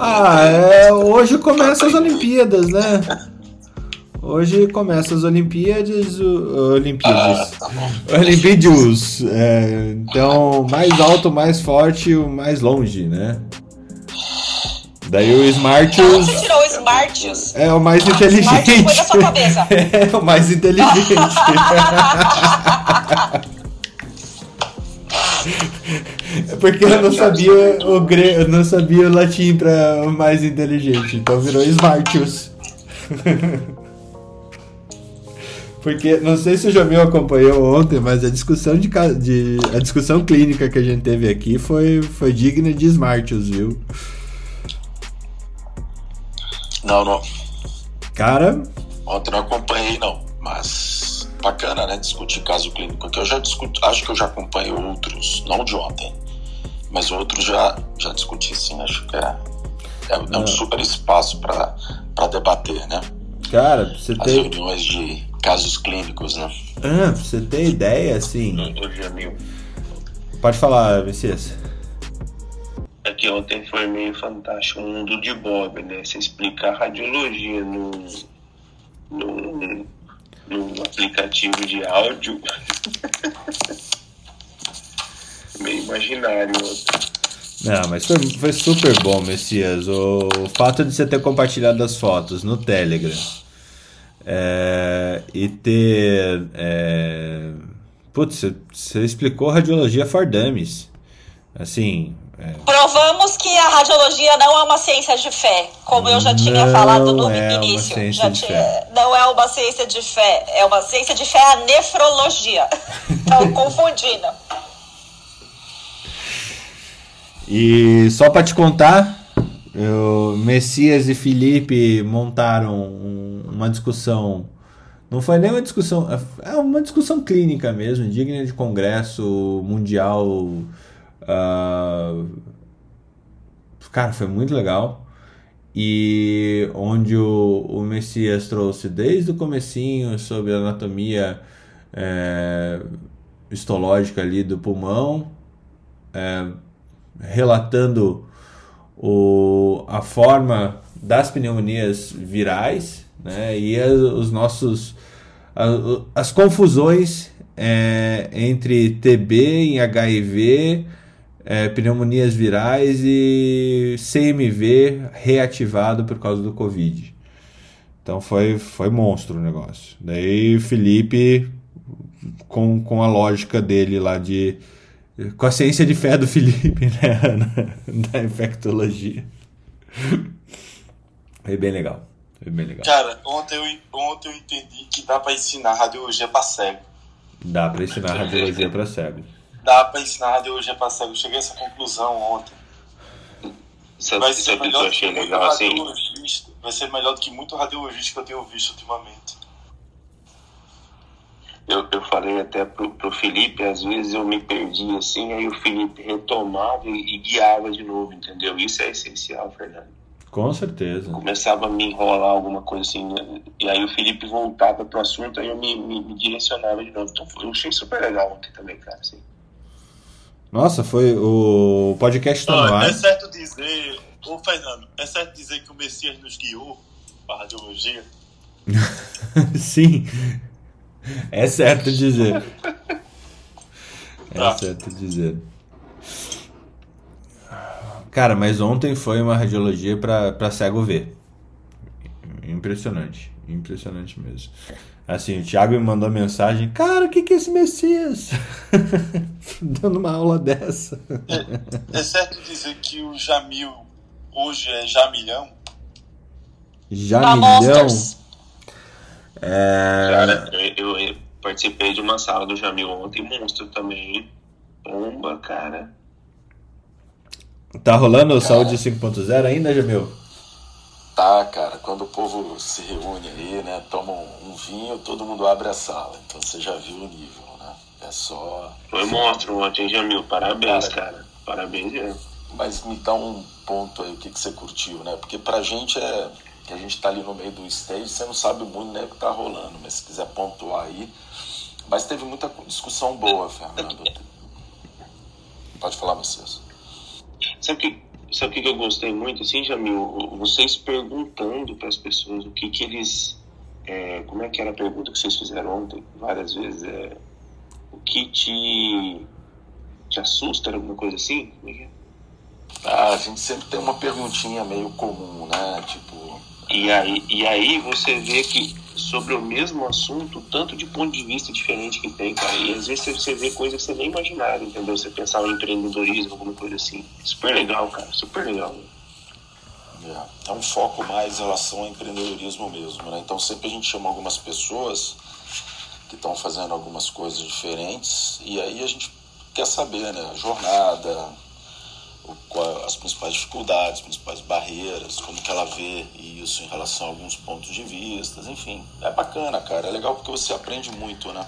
Ah, é, hoje começa as Olimpíadas, né? Hoje começa as Olimpíadas, o- Olimpíadas, Ah, tá bom. Olimpíados. É, então, mais alto, mais forte, o mais longe, né? Daí o Smartius Você tirou o Smartius. é o mais inteligente. foi da sua cabeça. É o mais inteligente. É porque eu não sabia o gre... eu não sabia o latim para o mais inteligente, então virou Smartius. Porque não sei se o Jamil acompanhou ontem, mas a discussão de, de a discussão clínica que a gente teve aqui foi foi digna de Smartius, viu? Não, não. Cara, Ontem não acompanhei, não. Mas bacana, né? Discutir caso clínico aqui. Eu já discuto, acho que eu já acompanho outros, não de ontem. Mas outros já, já discuti sim. Acho que é, é, é um Ah. super espaço para debater, né? cara, você As ter, reuniões de casos clínicos, né? ah, pra você ter ideia, assim, pode falar, Messias. aqui ontem foi meio fantástico, o mundo de Bob, né? Você explicar radiologia no, no, no aplicativo de áudio. meio imaginário. Não, mas foi, foi super bom, Messias. O, o fato de você ter compartilhado as fotos no Telegram é, e ter. É, putz, você, você explicou radiologia for dummies. Assim. é, Provamos que a radiologia não é uma ciência de fé, como eu já tinha Não falado no é início. tinha-. Não é uma ciência de fé, é uma ciência de fé a nefrologia. Estão confundindo. E só pra te contar, eu, Messias e Felipe montaram um- uma discussão. Não foi nem uma discussão, é uma discussão clínica mesmo, digna de congresso mundial. ah, cara, foi muito legal. E onde o, o Messias trouxe desde o comecinho sobre a anatomia é, histológica ali do pulmão, é, relatando o, a forma das pneumonias virais né, e as, os nossos a- o- as confusões é, entre TB e HIV, é, pneumonias virais e CMV reativado por causa do Covid. Então foi, foi monstro o negócio. Daí Felipe, com, com a lógica dele lá de. Com a ciência de fé do Felipe, né? na- Da infectologia. Foi bem legal. Foi bem legal. Cara, ontem eu, ontem eu entendi que dá pra ensinar radiologia pra cego. Dá pra ensinar radiologia pra cego. Dá pra ensinar radiologia pra cego. Eu cheguei a essa conclusão ontem. Sabe, Vai ser sabe melhor do achei que muito legal assim? Vai ser melhor do que muito radiologista que eu tenho visto ultimamente. Eu, eu falei até pro, pro Felipe, às vezes eu me perdi assim, aí o Felipe retomava e, e guiava de novo, entendeu? Isso é essencial, Fernando. Com certeza. Começava a me enrolar alguma coisa assim, né? e aí o Felipe voltava pro assunto, aí eu me, me, me direcionava de novo. Então eu achei super legal ontem também, cara. Assim. Nossa, foi o podcast tá no Ó, ar. é certo dizer, ô Fernando, é certo dizer que o Messias nos guiou pra radiologia? Sim. É certo dizer. É Tá. certo dizer. Cara, mas ontem foi uma radiologia pra, pra cego ver. Impressionante. Impressionante mesmo. Assim, o Thiago me mandou mensagem. Cara, o que, que é esse Messias? Dando uma aula dessa. É certo dizer que o Jamil hoje é Jamilhão? Já Da milhão. Monsters. É... Cara, eu, eu participei de uma sala do Jamil ontem, monstro também. Bomba, cara. Tá rolando o Saúde 5.0 ainda, Jamil? Tá, cara, quando o povo se reúne aí, né, toma um, vinho, todo mundo abre a sala. Então você já viu o nível, né? É só. Foi monstro ontem, Jamil. Parabéns, Cara. cara. Parabéns mesmo. Mas me dá um ponto aí, o que, que você curtiu, né? Porque pra gente é. Que a gente tá ali no meio do stage, você não sabe muito né, o que tá rolando, mas se quiser pontuar aí. Mas teve muita discussão boa, Fernando. Pode falar, vocês. Sabe que sabe o que, eu gostei muito, assim, Jamil? Vocês perguntando para as pessoas o que que eles... É, como é que era a pergunta que vocês fizeram ontem? Várias vezes. É, o que te, te assusta? Alguma coisa assim? Ah, a gente sempre tem uma perguntinha meio comum, né? Tipo, E aí, e aí você vê que sobre o mesmo assunto, tanto de ponto de vista diferente que tem, cara. E às vezes você- vê coisas que você nem imaginava, entendeu? Você pensava em empreendedorismo, alguma coisa assim. Super legal, cara. Super legal. É, é um foco mais em relação ao empreendedorismo mesmo, né? Então sempre a gente chama algumas pessoas que estão fazendo algumas coisas diferentes e aí a gente quer saber, né? A jornada, as principais dificuldades, as principais barreiras, como que ela vê isso em relação a alguns pontos de vista, enfim. É bacana, cara. É legal porque você aprende muito, né?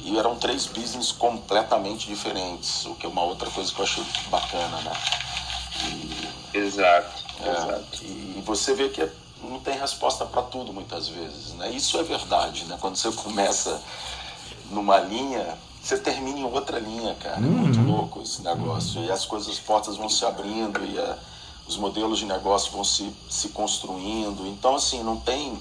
E eram três business completamente diferentes, o que é uma outra coisa que eu achei bacana, né? Exato, É, exato. e você vê que não tem resposta para tudo muitas vezes, né? Isso é verdade, né? Quando você começa numa linha, você termina em outra linha, cara. É muito louco esse negócio. E as coisas, as portas vão se abrindo e a- os modelos de negócio vão se, se construindo. Então, assim, não tem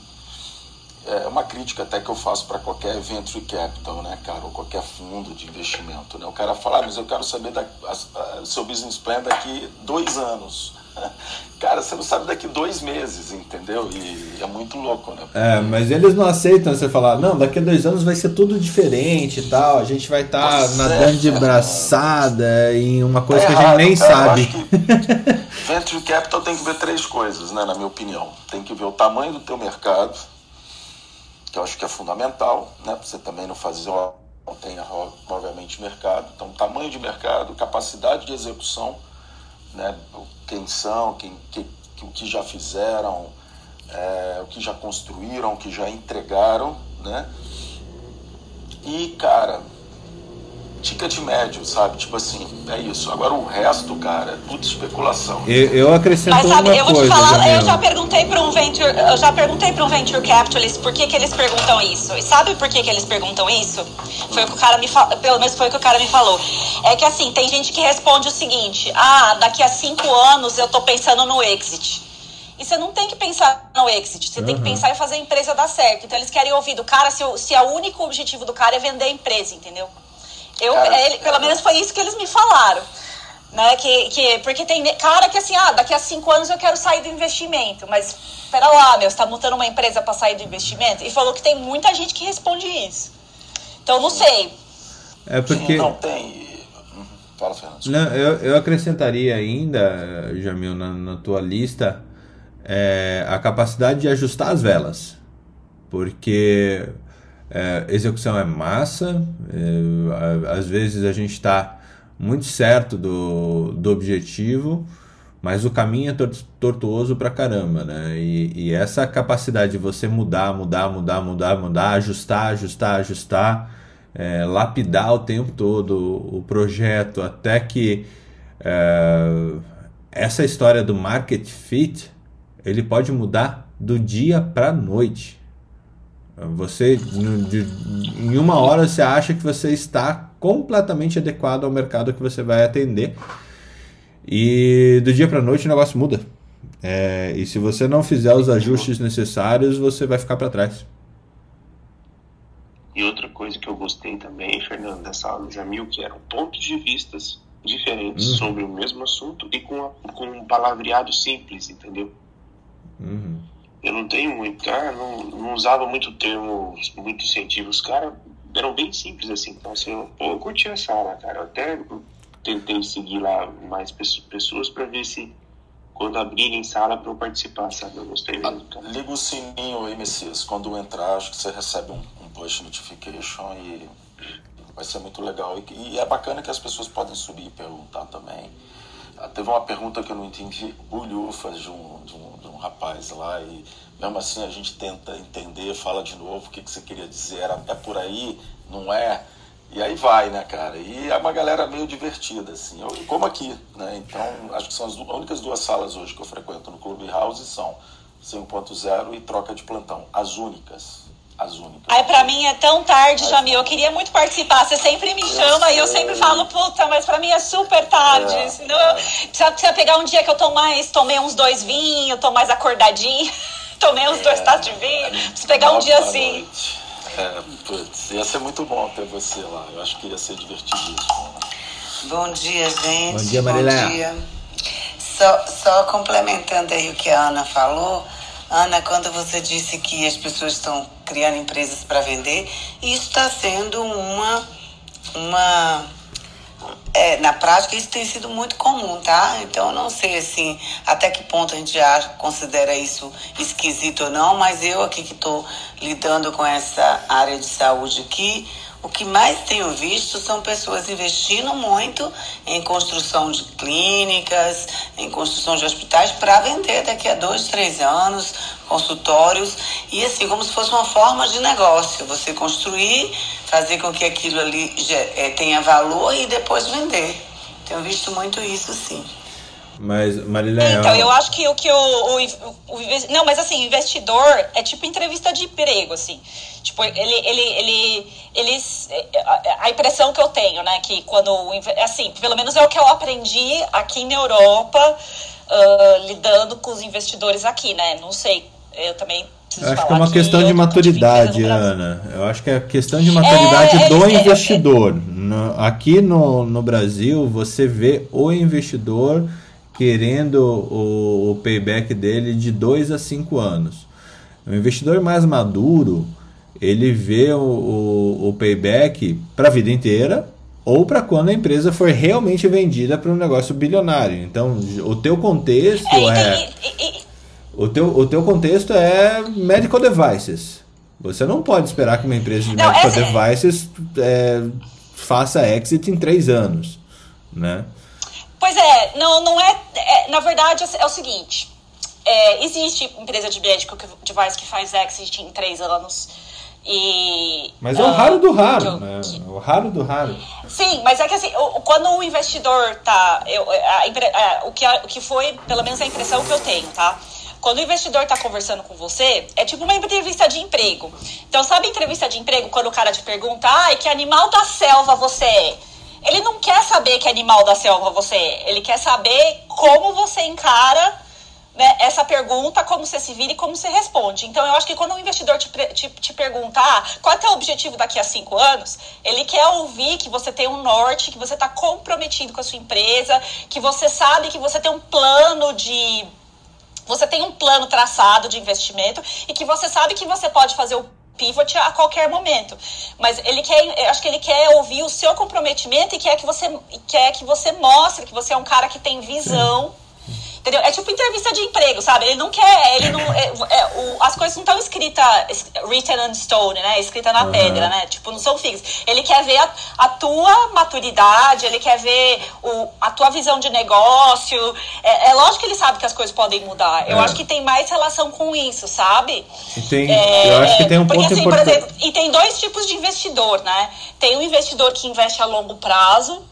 é uma crítica até que eu faço para qualquer venture capital, né, cara, ou qualquer fundo de investimento, né? O cara fala, ah, mas eu quero saber da, a- a- seu business plan daqui dois anos. Cara, você não sabe daqui dois meses, entendeu? E é muito louco, né? É, mas eles não aceitam você falar, não, daqui a dois anos vai ser tudo diferente e tal, a gente vai estar é, nadando de cara. braçada em uma coisa É que a gente errado, nem cara. Sabe. venture capital tem que ver três coisas, né, na minha opinião. Tem que ver o tamanho do teu mercado, que eu acho que é fundamental, né, para você também não fazer ó, não tenha obviamente mercado. Então, tamanho de mercado, capacidade de execução, né, quem são, quem, que, que- o que já fizeram, é, o que já construíram, o que já entregaram, né? E, cara, ticket médio, sabe? Tipo assim, é isso. Agora o resto, cara, é tudo especulação. Eu, eu acrescento Mas sabe, uma eu vou coisa, te falar, eu já perguntei para um venture, eu já perguntei para um venture capitalist por que, que eles perguntam isso. E sabe por que, que eles perguntam isso? Foi o que o cara me falou, pelo menos foi o que o cara me falou. É que assim, tem gente que responde o seguinte: "Ah, daqui a cinco anos eu tô pensando no exit". E você não tem que pensar no exit, você tem que pensar em fazer a empresa dar certo. Então eles querem ouvir do cara se, o- se o único objetivo do cara é vender a empresa, entendeu? Eu, Cara, ele- pelo menos foi isso que eles me falaram. Né? Que, que, porque tem cara que assim, ah, daqui a cinco anos eu quero sair do investimento. Mas pera lá, meu, você tá montando uma empresa para sair do investimento? E falou que tem muita gente que responde isso. Então não sei. É Sim, porque. não tem. Uhum. Fala, Fernando. Não, eu, eu acrescentaria ainda, Jamil, na, na tua lista, é, a capacidade de ajustar as velas. Porque é, execução é massa, é, às vezes a gente está muito certo do, do objetivo, mas o caminho é tor- tortuoso pra caramba, né? E, e essa capacidade de você mudar, mudar, mudar, mudar, mudar, ajustar, ajustar, ajustar, é, lapidar o tempo todo o projeto até que é, essa história do market fit ele pode mudar do dia para noite. Você de- em uma hora você acha que você está completamente adequado ao mercado que você vai atender e do dia para noite o negócio muda. É, e se você não fizer os ajustes necessários, você vai ficar para trás. E outra coisa que eu gostei também, Fernando, dessa aula Jamil, que eram pontos de vistas diferentes Uhum. sobre o mesmo assunto e com, a- com um palavreado simples, entendeu? Uhum. Eu não tenho muito, cara, não, não usava muito termos muito científicos, cara, eram bem simples assim. Então, assim, eu, eu curti essa aula, cara. Eu até tentei seguir lá mais pesso- pessoas para ver se quando abrirem sala para eu participar, sabe? Eu gostei mesmo, cara. Liga o sininho aí, Messias. Quando entrar, acho que você recebe um, um push notification e vai ser muito legal. E, e é bacana que as pessoas podem subir e perguntar também. Ah, Teve uma pergunta que eu não entendi, bulhufas de um, de, um, de um rapaz lá, e mesmo assim a gente tenta entender, fala de novo o que, que você queria dizer, era, é por aí, não é? E aí vai, né, cara? E é uma galera meio divertida, assim, eu, como aqui, né? Então, acho que são as únicas duas salas hoje que eu frequento no Clube House são 5.0 e troca de plantão, as únicas. As únicas. Aí pra mim é tão tarde, Jamil. Eu queria muito participar. Você sempre me chama e eu sempre falo, puta, mas pra mim é super tarde. É, Senão eu precisa, precisa pegar um dia que eu tô mais, tomei uns dois vinhos, tô mais acordadinho, tomei uns dois taços de vinho. Preciso pegar um dia assim. noite. É, putz, ia ser muito bom ter você lá. Eu acho que ia ser divertidíssimo. Bom dia, gente. Bom dia, Mariléia. dia. Só, só complementando aí o que a Ana falou. Ana, quando você disse que as pessoas estão criando empresas para vender, isso está sendo uma. uma é, na prática, isso tem sido muito comum, tá? Então, eu não sei assim até que ponto a gente já considera isso esquisito ou não, mas eu aqui que estou lidando com essa área de saúde aqui, o que mais tenho visto são pessoas investindo muito em construção de clínicas, em construção de hospitais para vender daqui a dois, três anos, consultórios, e assim, como se fosse uma forma de negócio. Você construir, fazer com que aquilo ali é, tenha valor e depois vender. Tenho visto muito isso, sim. Mas, Marilé, Então, ó, eu acho que o que o, o, o Não, mas assim, investidor é tipo entrevista de emprego, assim. Tipo, ele. ele, ele eles, a- a impressão que eu tenho, né, que quando. Assim, pelo menos é o que eu aprendi aqui na Europa, ah, lidando com os investidores aqui, né? Não sei. Eu também eu acho que é uma questão de maturidade. Ana. Eu acho que é questão de maturidade É, do é, é, investidor. No- aqui no, no Brasil, você vê o investidor querendo o, o payback dele de 2 a 5 anos. O investidor mais maduro, ele vê o, o, o payback para a vida inteira ou para quando a empresa for realmente vendida para um negócio bilionário. Então, o teu contexto É, O teu, o teu contexto é medical devices. Você não pode esperar que uma empresa de Não, medical essa é- devices é, faça exit em três anos, né? Pois é, não, não é, é- Na verdade, é o seguinte: é, existe empresa de medical device que faz exit em três anos. E. Mas é o ah, raro do que raro, eu- né? O raro do raro. Sim, mas é que assim, quando o investidor tá. eu- a impre- o, que, o que foi, pelo menos a impressão que eu tenho, tá? Quando o investidor tá conversando com você, é tipo uma entrevista de emprego. Então, sabe entrevista de emprego quando o cara te pergunta, ai, que animal da selva você é? Ele não quer saber que animal da selva você é. Ele quer saber como você encara né, essa pergunta, como você se vira e como você responde. Então, eu acho que quando o investidor te, te, te perguntar qual é o teu objetivo daqui a cinco anos, ele quer ouvir que você tem um norte, que você está comprometido com a sua empresa, que você sabe que você tem um plano de. Você tem um plano traçado de investimento e que você sabe que você pode fazer o pivot a qualquer momento. Mas ele quer, acho que ele quer ouvir o seu comprometimento e quer que você, quer que você mostre que você é um cara que tem visão. Entendeu? É tipo entrevista de emprego, sabe? Ele não quer, ele não. é- é, o- as coisas não estão escritas written on stone, né? Escrita na Uhum. pedra, né? Tipo, não são fixas. Ele quer ver a, a tua maturidade, ele quer ver o, a tua visão de negócio. É, é lógico que ele sabe que as coisas podem mudar. Eu É. acho que tem mais relação com isso, sabe? E tem, É, eu acho que tem um porque, ponto assim, por importante. exemplo, e tem dois tipos de investidor, né? Tem o investidor que investe a longo prazo.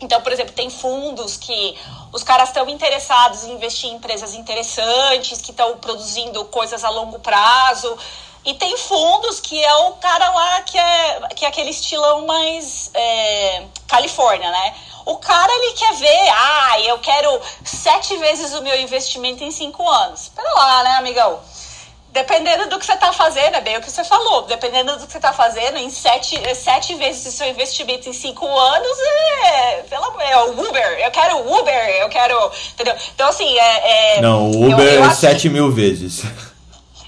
Então, por exemplo, tem fundos que os caras estão interessados em investir em empresas interessantes, que estão produzindo coisas a longo prazo. E tem fundos que é o cara lá que é, que é aquele estilão mais é, Califórnia, né? O cara, ele quer ver, ah, eu quero sete vezes o meu investimento em cinco anos. Pera lá, né, amigão? Dependendo do que você está fazendo, é bem o que você falou. Dependendo do que você está fazendo, em sete, sete vezes o seu investimento em cinco anos, é, pelo é o Uber. Eu quero Uber, eu quero. Entendeu? Então, assim, é. é Não, o eu- Uber eu é acho 7 mil vezes.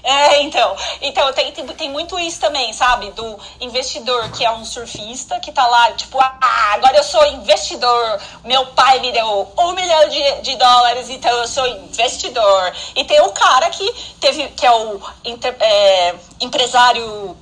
é, então. Então, tem, tem, tem muito isso também, sabe? Do investidor que é um surfista, que tá lá, tipo, ah, agora eu sou investidor. Meu pai me deu um milhão de, de dólares, então eu sou investidor. E tem o cara que teve, que é o inter- é, empresário.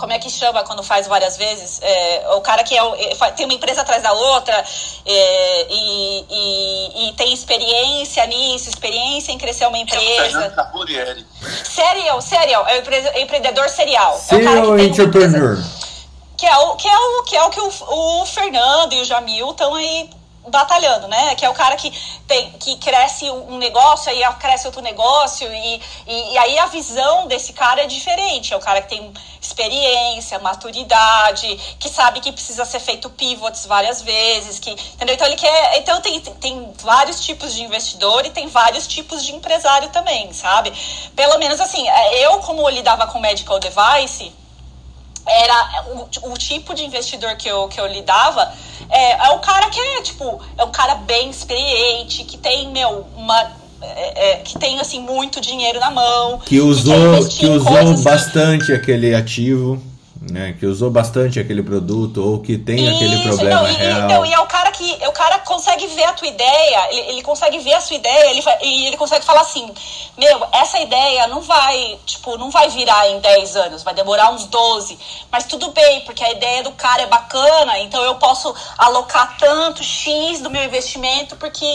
Como é que chama quando faz várias vezes? É, o cara que é, é, tem uma empresa atrás da outra é, e, e- e tem experiência nisso, experiência em crescer uma empresa. Fernando Carbonieri. Serial, serial, é o empre- empreendedor serial. é Serial uma entrepreneur. empresa- Que é o que, é o, que, é o, que o, o Fernando e o Jamil estão aí batalhando, né? Que é o cara que tem que cresce um negócio, aí cresce outro negócio, e, e, e, aí a visão desse cara é diferente. É o cara que tem experiência, maturidade, que sabe que precisa ser feito pivots várias vezes, que entendeu? Então ele quer. Então tem, tem vários tipos de investidor e tem vários tipos de empresário também, sabe? Pelo menos assim, é, eu, como lidava com medical device era o, o, tipo de investidor que eu, que eu lidava é, é o cara que é, tipo, é um cara bem experiente, que tem, meu, uma. É, é, que tem assim muito dinheiro na mão que usou que, que usou bastante aquele ativo né, que usou bastante aquele produto ou que tem Isso, aquele problema não, e, real. Não, e é o cara que o cara consegue ver a tua ideia, ele, ele consegue ver a sua ideia, ele, e ele consegue falar assim, meu, essa ideia não vai, tipo, não vai virar em 10 anos, vai demorar uns 12, mas tudo bem, porque a ideia do cara é bacana, então eu posso alocar tanto X do meu investimento, porque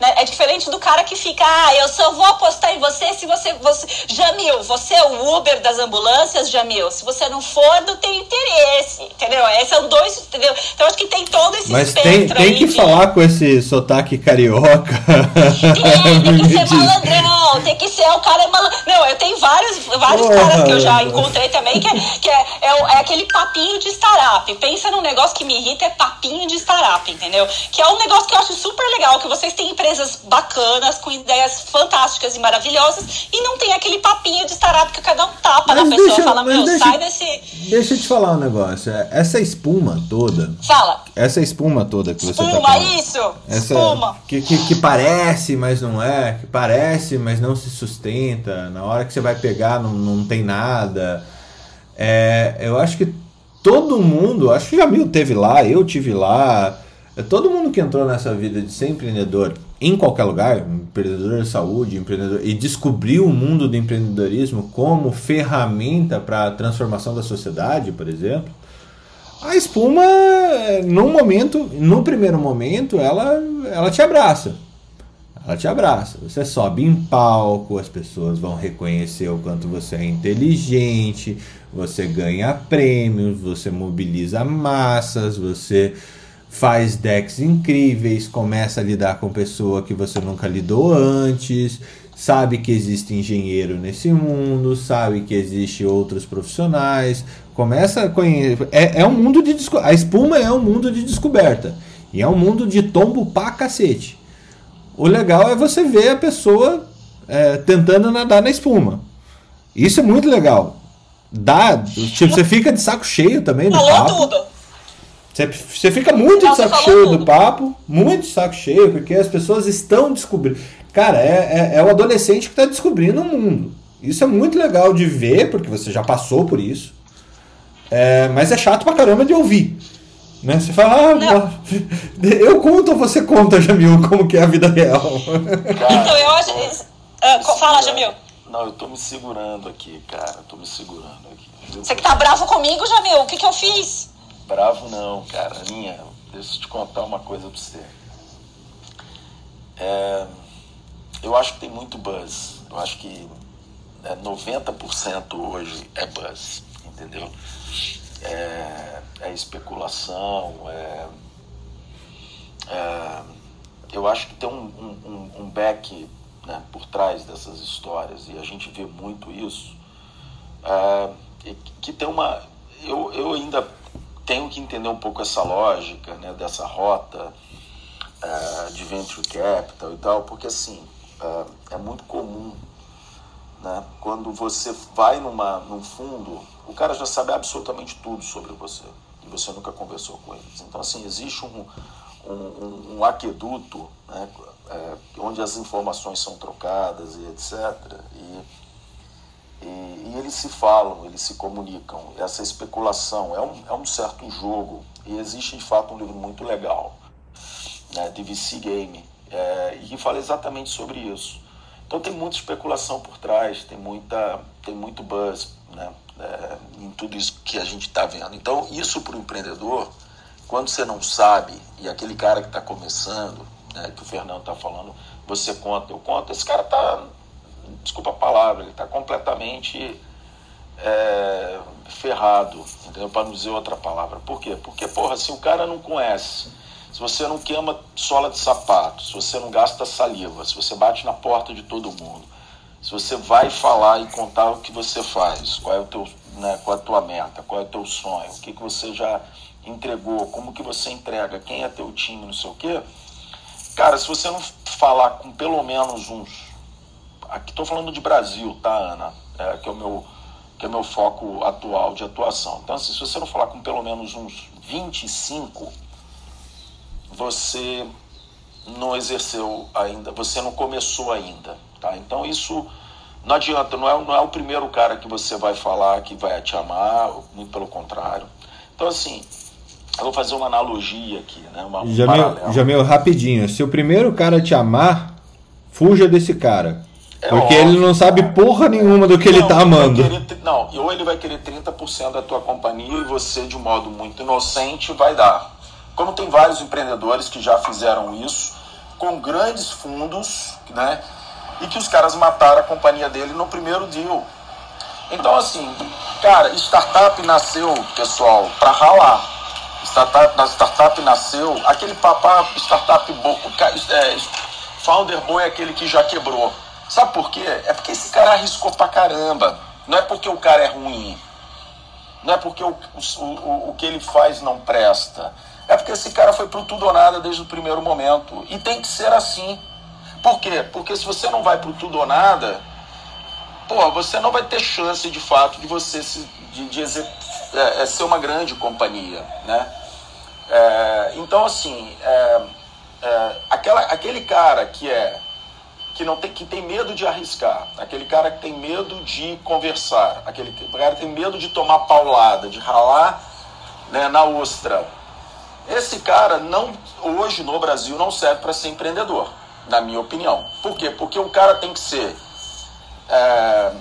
né, é diferente do cara que fica, ah, eu só vou apostar em você se você, você Jamil, você é o Uber das ambulâncias, Jamil, se você não for, não tem interesse, entendeu? São dois, entendeu? Então acho que tem todo esse Mas tem, tem que de... falar com esse sotaque carioca. É, tem que ser malandrão, tem que ser o cara malandrão. Não, eu tenho vários, vários Porra, caras que eu já encontrei também, que, é, que é, é, é, aquele papinho de startup. Pensa num negócio que me irrita, é papinho de startup, entendeu? Que é um negócio que eu acho super legal, que vocês têm empresas bacanas, com ideias fantásticas e maravilhosas, e não tem aquele papinho de startup que cada um tapa mas na pessoa e fala, meu, deixa, sai desse Deixa eu te falar um negócio. É, essa espuma toda. Fala. Essa espuma toda que você espuma, tá falando. isso! Essa, espuma. Que, que, que, parece, mas não é. Que parece, mas não se sustenta. Na hora que você vai pegar, não, não tem nada. É, eu acho que todo mundo, acho que já Jamil teve lá, eu tive lá. É todo mundo que entrou nessa vida de ser empreendedor em qualquer lugar, empreendedor de saúde, empreendedor e descobriu o mundo do empreendedorismo como ferramenta para a transformação da sociedade, por exemplo. A espuma, no momento, no primeiro momento, ela, ela te abraça. Ela te abraça. Você sobe em palco, as pessoas vão reconhecer o quanto você é inteligente, você ganha prêmios, você mobiliza massas, você faz decks incríveis, começa a lidar com pessoa que você nunca lidou antes, sabe que existe engenheiro nesse mundo, sabe que existe outros profissionais, começa a conhecer. É, é um mundo de a espuma é um mundo de descoberta e é um mundo de tombo pra cacete. O legal é você ver a pessoa é, tentando nadar na espuma. Isso é muito legal. Dá, tipo, você fica de saco cheio também Falou tudo. Você, fica muito de saco cheio tudo. do papo, muito de saco cheio, porque as pessoas estão descobrindo. Cara, é, é, é o adolescente que está descobrindo o mundo. Isso é muito legal de ver, porque você já passou por isso. É, mas é chato pra caramba de ouvir. Né? Você fala, ah, eu conto ou você conta, Jamil, como que é a vida real? Cara, então, eu acho. Uh, fala, Jamil. Não, eu tô me segurando aqui, cara. tô me segurando aqui. Você que tá bravo comigo, Jamil? O que, que eu fiz? Bravo não, cara. Minha, deixa eu te contar uma coisa pra você. É, eu acho que tem muito buzz. Eu acho que é, 90% hoje é buzz, entendeu? É, é especulação, é, é, eu acho que tem um, um, um back né, por trás dessas histórias e a gente vê muito isso. É, que tem uma. Eu, eu ainda tenho que entender um pouco essa lógica, né, dessa rota uh, de venture capital e tal, porque assim, uh, é muito comum, né, quando você vai numa, num fundo, o cara já sabe absolutamente tudo sobre você e você nunca conversou com eles. Então, assim, existe um, um, um aqueduto né, é, onde as informações são trocadas e etc. E e, e, eles se falam, eles se comunicam. Essa especulação é um, é um certo jogo. E existe, de fato, um livro muito legal, né, de VC Game, é, e que fala exatamente sobre isso. Então tem muita especulação por trás, tem, muita, tem muito buzz né, é, em tudo isso que a gente está vendo. Então, isso para o empreendedor, quando você não sabe, e aquele cara que está começando, né, que o Fernando está falando, você conta, eu conto, esse cara está desculpa a palavra, ele está completamente é, ferrado, entendeu? Para não dizer outra palavra. Por quê? Porque, porra, se o cara não conhece, se você não queima sola de sapato, se você não gasta saliva, se você bate na porta de todo mundo, se você vai falar e contar o que você faz, qual é o teu, né, qual é a tua meta, qual é o teu sonho, o que, que você já entregou, como que você entrega, quem é teu time, não sei o quê. Cara, se você não falar com pelo menos uns. Aqui estou falando de Brasil, tá, Ana? É, que, é o meu, que é o meu foco atual de atuação. Então, assim, se você não falar com pelo menos uns 25, você não exerceu ainda, você não começou ainda. Tá? Então, isso não adianta, não é, não é o primeiro cara que você vai falar que vai te amar, muito pelo contrário. Então, assim, eu vou fazer uma analogia aqui, né? Uma, um Jamil, Jamil, rapidinho. Se o primeiro cara te amar, fuja desse cara. É porque óbvio, ele não sabe porra nenhuma do que não, ele tá amando. Querer, não, ou ele vai querer 30% da tua companhia e você, de modo muito inocente, vai dar. Como tem vários empreendedores que já fizeram isso, com grandes fundos, né? E que os caras mataram a companhia dele no primeiro deal. Então, assim, cara, startup nasceu, pessoal, para ralar startup, na startup nasceu, aquele papá startup bom, é, founder bom é aquele que já quebrou. Sabe por quê? É porque esse cara arriscou pra caramba. Não é porque o cara é ruim. Não é porque o, o, o, o que ele faz não presta. É porque esse cara foi pro tudo ou nada desde o primeiro momento. E tem que ser assim. Por quê? Porque se você não vai pro tudo ou nada, pô, você não vai ter chance de fato de você se, de, de é, é ser uma grande companhia, né? É, então, assim, é, é, aquela, aquele cara que é que não tem que tem medo de arriscar, aquele cara que tem medo de conversar, aquele cara que tem medo de tomar paulada, de ralar né, na ostra. Esse cara não hoje no Brasil não serve para ser empreendedor, na minha opinião. Por quê? Porque o cara tem que ser é,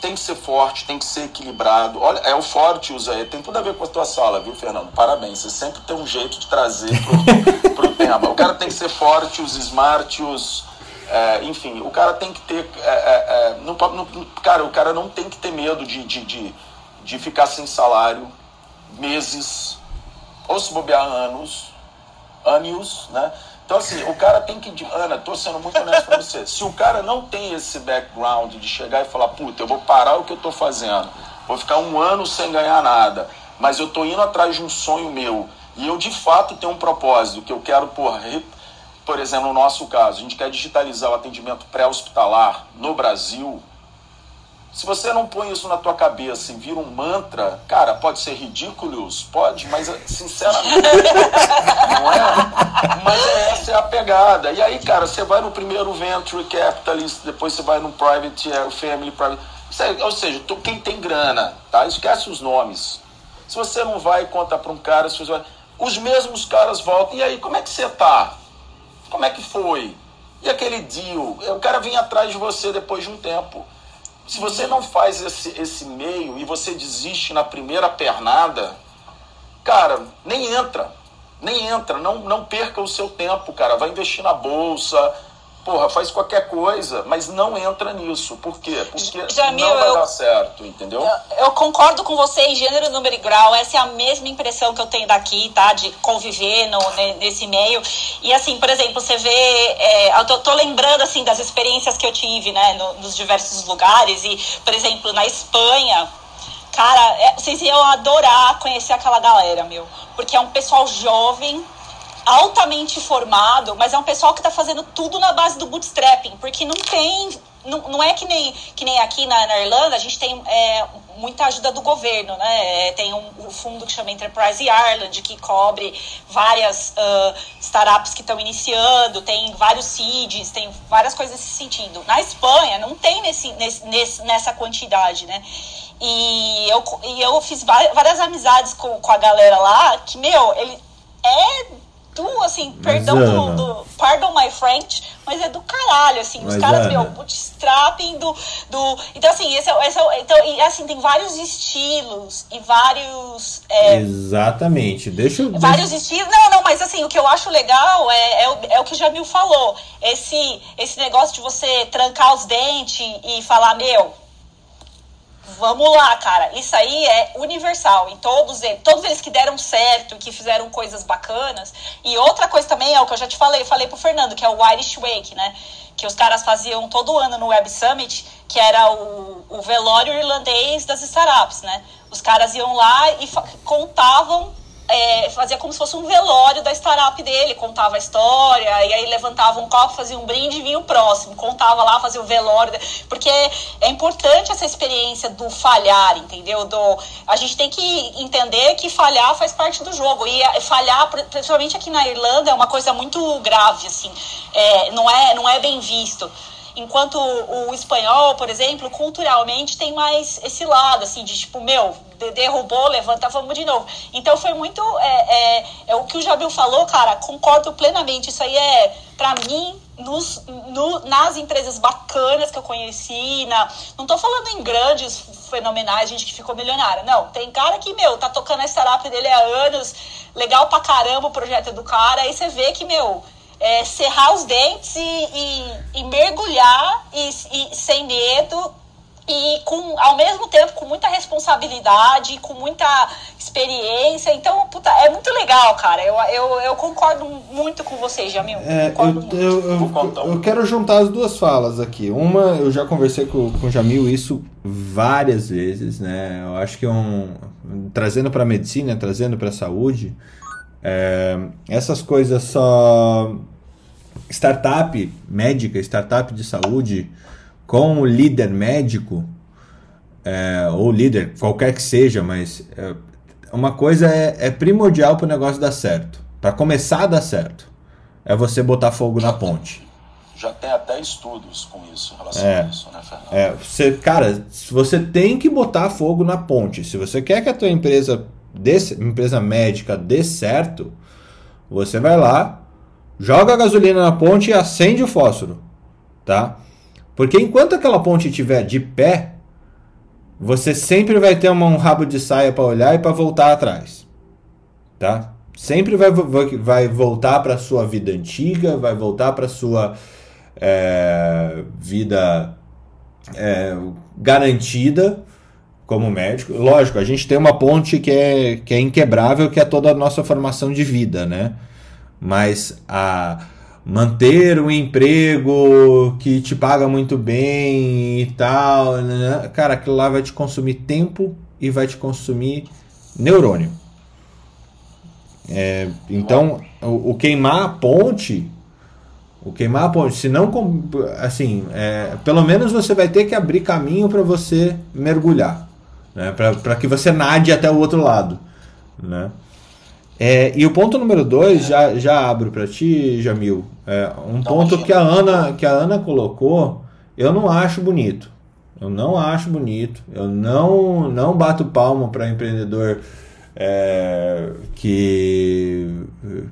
tem que ser forte, tem que ser equilibrado. Olha, é o forte usa tem tudo a ver com a tua sala, viu, Fernando? Parabéns, você sempre tem um jeito de trazer pro, pro tema. O cara tem que ser forte, os smart, os. É, enfim, o cara tem que ter. É, é, é não, não, cara, o cara não tem que ter medo de, de, de, de ficar sem salário meses, ou se bobear anos, anos, né? Então, assim, o cara tem que. Ana, tô sendo muito honesto pra você. Se o cara não tem esse background de chegar e falar, puta, eu vou parar o que eu tô fazendo, vou ficar um ano sem ganhar nada, mas eu tô indo atrás de um sonho meu, e eu de fato tenho um propósito, que eu quero, porra, por exemplo, no nosso caso, a gente quer digitalizar o atendimento pré-hospitalar no Brasil, se você não põe isso na tua cabeça e vira um mantra, cara, pode ser ridículo, pode, mas sinceramente não é. Mas essa é a pegada. E aí, cara, você vai no primeiro venture capitalist, depois você vai no private é, family private, ou seja, tu, quem tem grana, tá? Esquece os nomes. Se você não vai conta para um cara, se você vai, os mesmos caras voltam. E aí, como é que você tá? Como é que foi? E aquele deal? O cara vem atrás de você depois de um tempo. Se você não faz esse, esse meio e você desiste na primeira pernada, cara, nem entra. Nem entra. Não, não perca o seu tempo, cara. Vai investir na bolsa, porra, faz qualquer coisa, mas não entra nisso. Por quê? Porque Jamil, não vai eu, dar certo, entendeu? Eu, eu, concordo com você em gênero, número e grau. Essa é a mesma impressão que eu tenho daqui, tá? De conviver no, nesse meio. E assim, por exemplo, você vê. É, eu tô, tô, lembrando assim das experiências que eu tive, né, no, nos diversos lugares. E, por exemplo, na Espanha. Cara, é, vocês iam adorar conhecer aquela galera, meu. Porque é um pessoal jovem, altamente formado, mas é um pessoal que está fazendo tudo na base do bootstrapping, porque não tem. Não, não é que nem, que nem aqui na, na Irlanda, a gente tem é, muita ajuda do governo, né? É, tem um, um, fundo que chama Enterprise Ireland, que cobre várias uh, startups que estão iniciando, tem vários seeds, tem várias coisas nesse sentido. Na Espanha, não tem nesse, nesse, nessa quantidade, né? E eu, e eu fiz várias amizades com, com a galera lá, que, meu, ele é do, assim, perdão do, do, Pardon my French, mas é do caralho, assim. Mas os caras, Ana. meu, bootstrapping do, do. Então, assim, esse é, esse é, então, e, assim, tem vários estilos e vários. É, Exatamente. Deixa eu. Vários estilos. Não, não, mas assim, o que eu acho legal é, é, o, é o que o Jamil falou. Esse, esse negócio de você trancar os dentes e falar, meu Vamos lá, cara. Isso aí é universal em todos eles, todos eles que deram certo, que fizeram coisas bacanas. E outra coisa também é o que eu já te falei, eu falei pro Fernando, que é o Irish Wake, né? Que os caras faziam todo ano no Web Summit, que era o, o velório irlandês das startups, né? Os caras iam lá e contavam é, fazia como se fosse um velório da startup dele, contava a história, e aí levantava um copo, fazia um brinde e vinha o próximo, contava lá, fazia o velório, porque é importante essa experiência do falhar, entendeu? Do, a gente tem que entender que falhar faz parte do jogo, e falhar, principalmente aqui na Irlanda, é uma coisa muito grave, assim, é, não, é, não é bem visto. Enquanto o, espanhol, por exemplo, culturalmente tem mais esse lado, assim, de tipo, meu, derrubou, levanta, vamos de novo. Então foi muito. É, é, é o que o Jabil falou, cara, concordo plenamente. Isso aí é, para mim, nos, no, nas empresas bacanas que eu conheci, na, não tô falando em grandes, fenomenais, gente que ficou milionária. Não, tem cara que, meu, tá tocando a startup dele há anos, legal pra caramba o projeto do cara, aí você vê que, meu é, cerrar os dentes e, e, e mergulhar e, e, sem medo e com ao mesmo tempo com muita responsabilidade, com muita experiência. Então, puta, é muito legal, cara. Eu, eu, eu concordo muito com você, Jamil. É, eu, eu, eu, eu, quero juntar as duas falas aqui. Uma, eu já conversei com, com o Jamil isso várias vezes, né? Eu acho que é um. Trazendo para a medicina, trazendo para a saúde, é, essas coisas só startup médica, startup de saúde com o líder médico, é, ou líder, qualquer que seja, mas é, uma coisa é, é primordial para o negócio dar certo. Para começar a dar certo, é você botar fogo na ponte. Já tem até estudos com isso, em relação é, a isso, né, Fernando? É, você, cara, você tem que botar fogo na ponte. Se você quer que a tua empresa, dê, empresa médica dê certo, você vai lá, joga a gasolina na ponte e acende o fósforo, tá? Porque enquanto aquela ponte estiver de pé, você sempre vai ter um rabo de saia para olhar e para voltar atrás, tá? Sempre vai, vai voltar para sua vida antiga, vai voltar para sua é, vida é, garantida como médico. Lógico, a gente tem uma ponte que é, que é inquebrável, que é toda a nossa formação de vida, né? mas a manter um emprego que te paga muito bem e tal, né? cara, aquilo lá vai te consumir tempo e vai te consumir neurônio. É, então, o, o, queimar a ponte, o queimar a ponte, se não, assim, é, pelo menos você vai ter que abrir caminho para você mergulhar, né? para que você nade até o outro lado, né? É, e o ponto número dois, já, já abro para ti, Jamil. É, um tá ponto que a, Ana, que a Ana colocou, eu não acho bonito. Eu não acho bonito. Eu não, não bato palma para empreendedor é, que,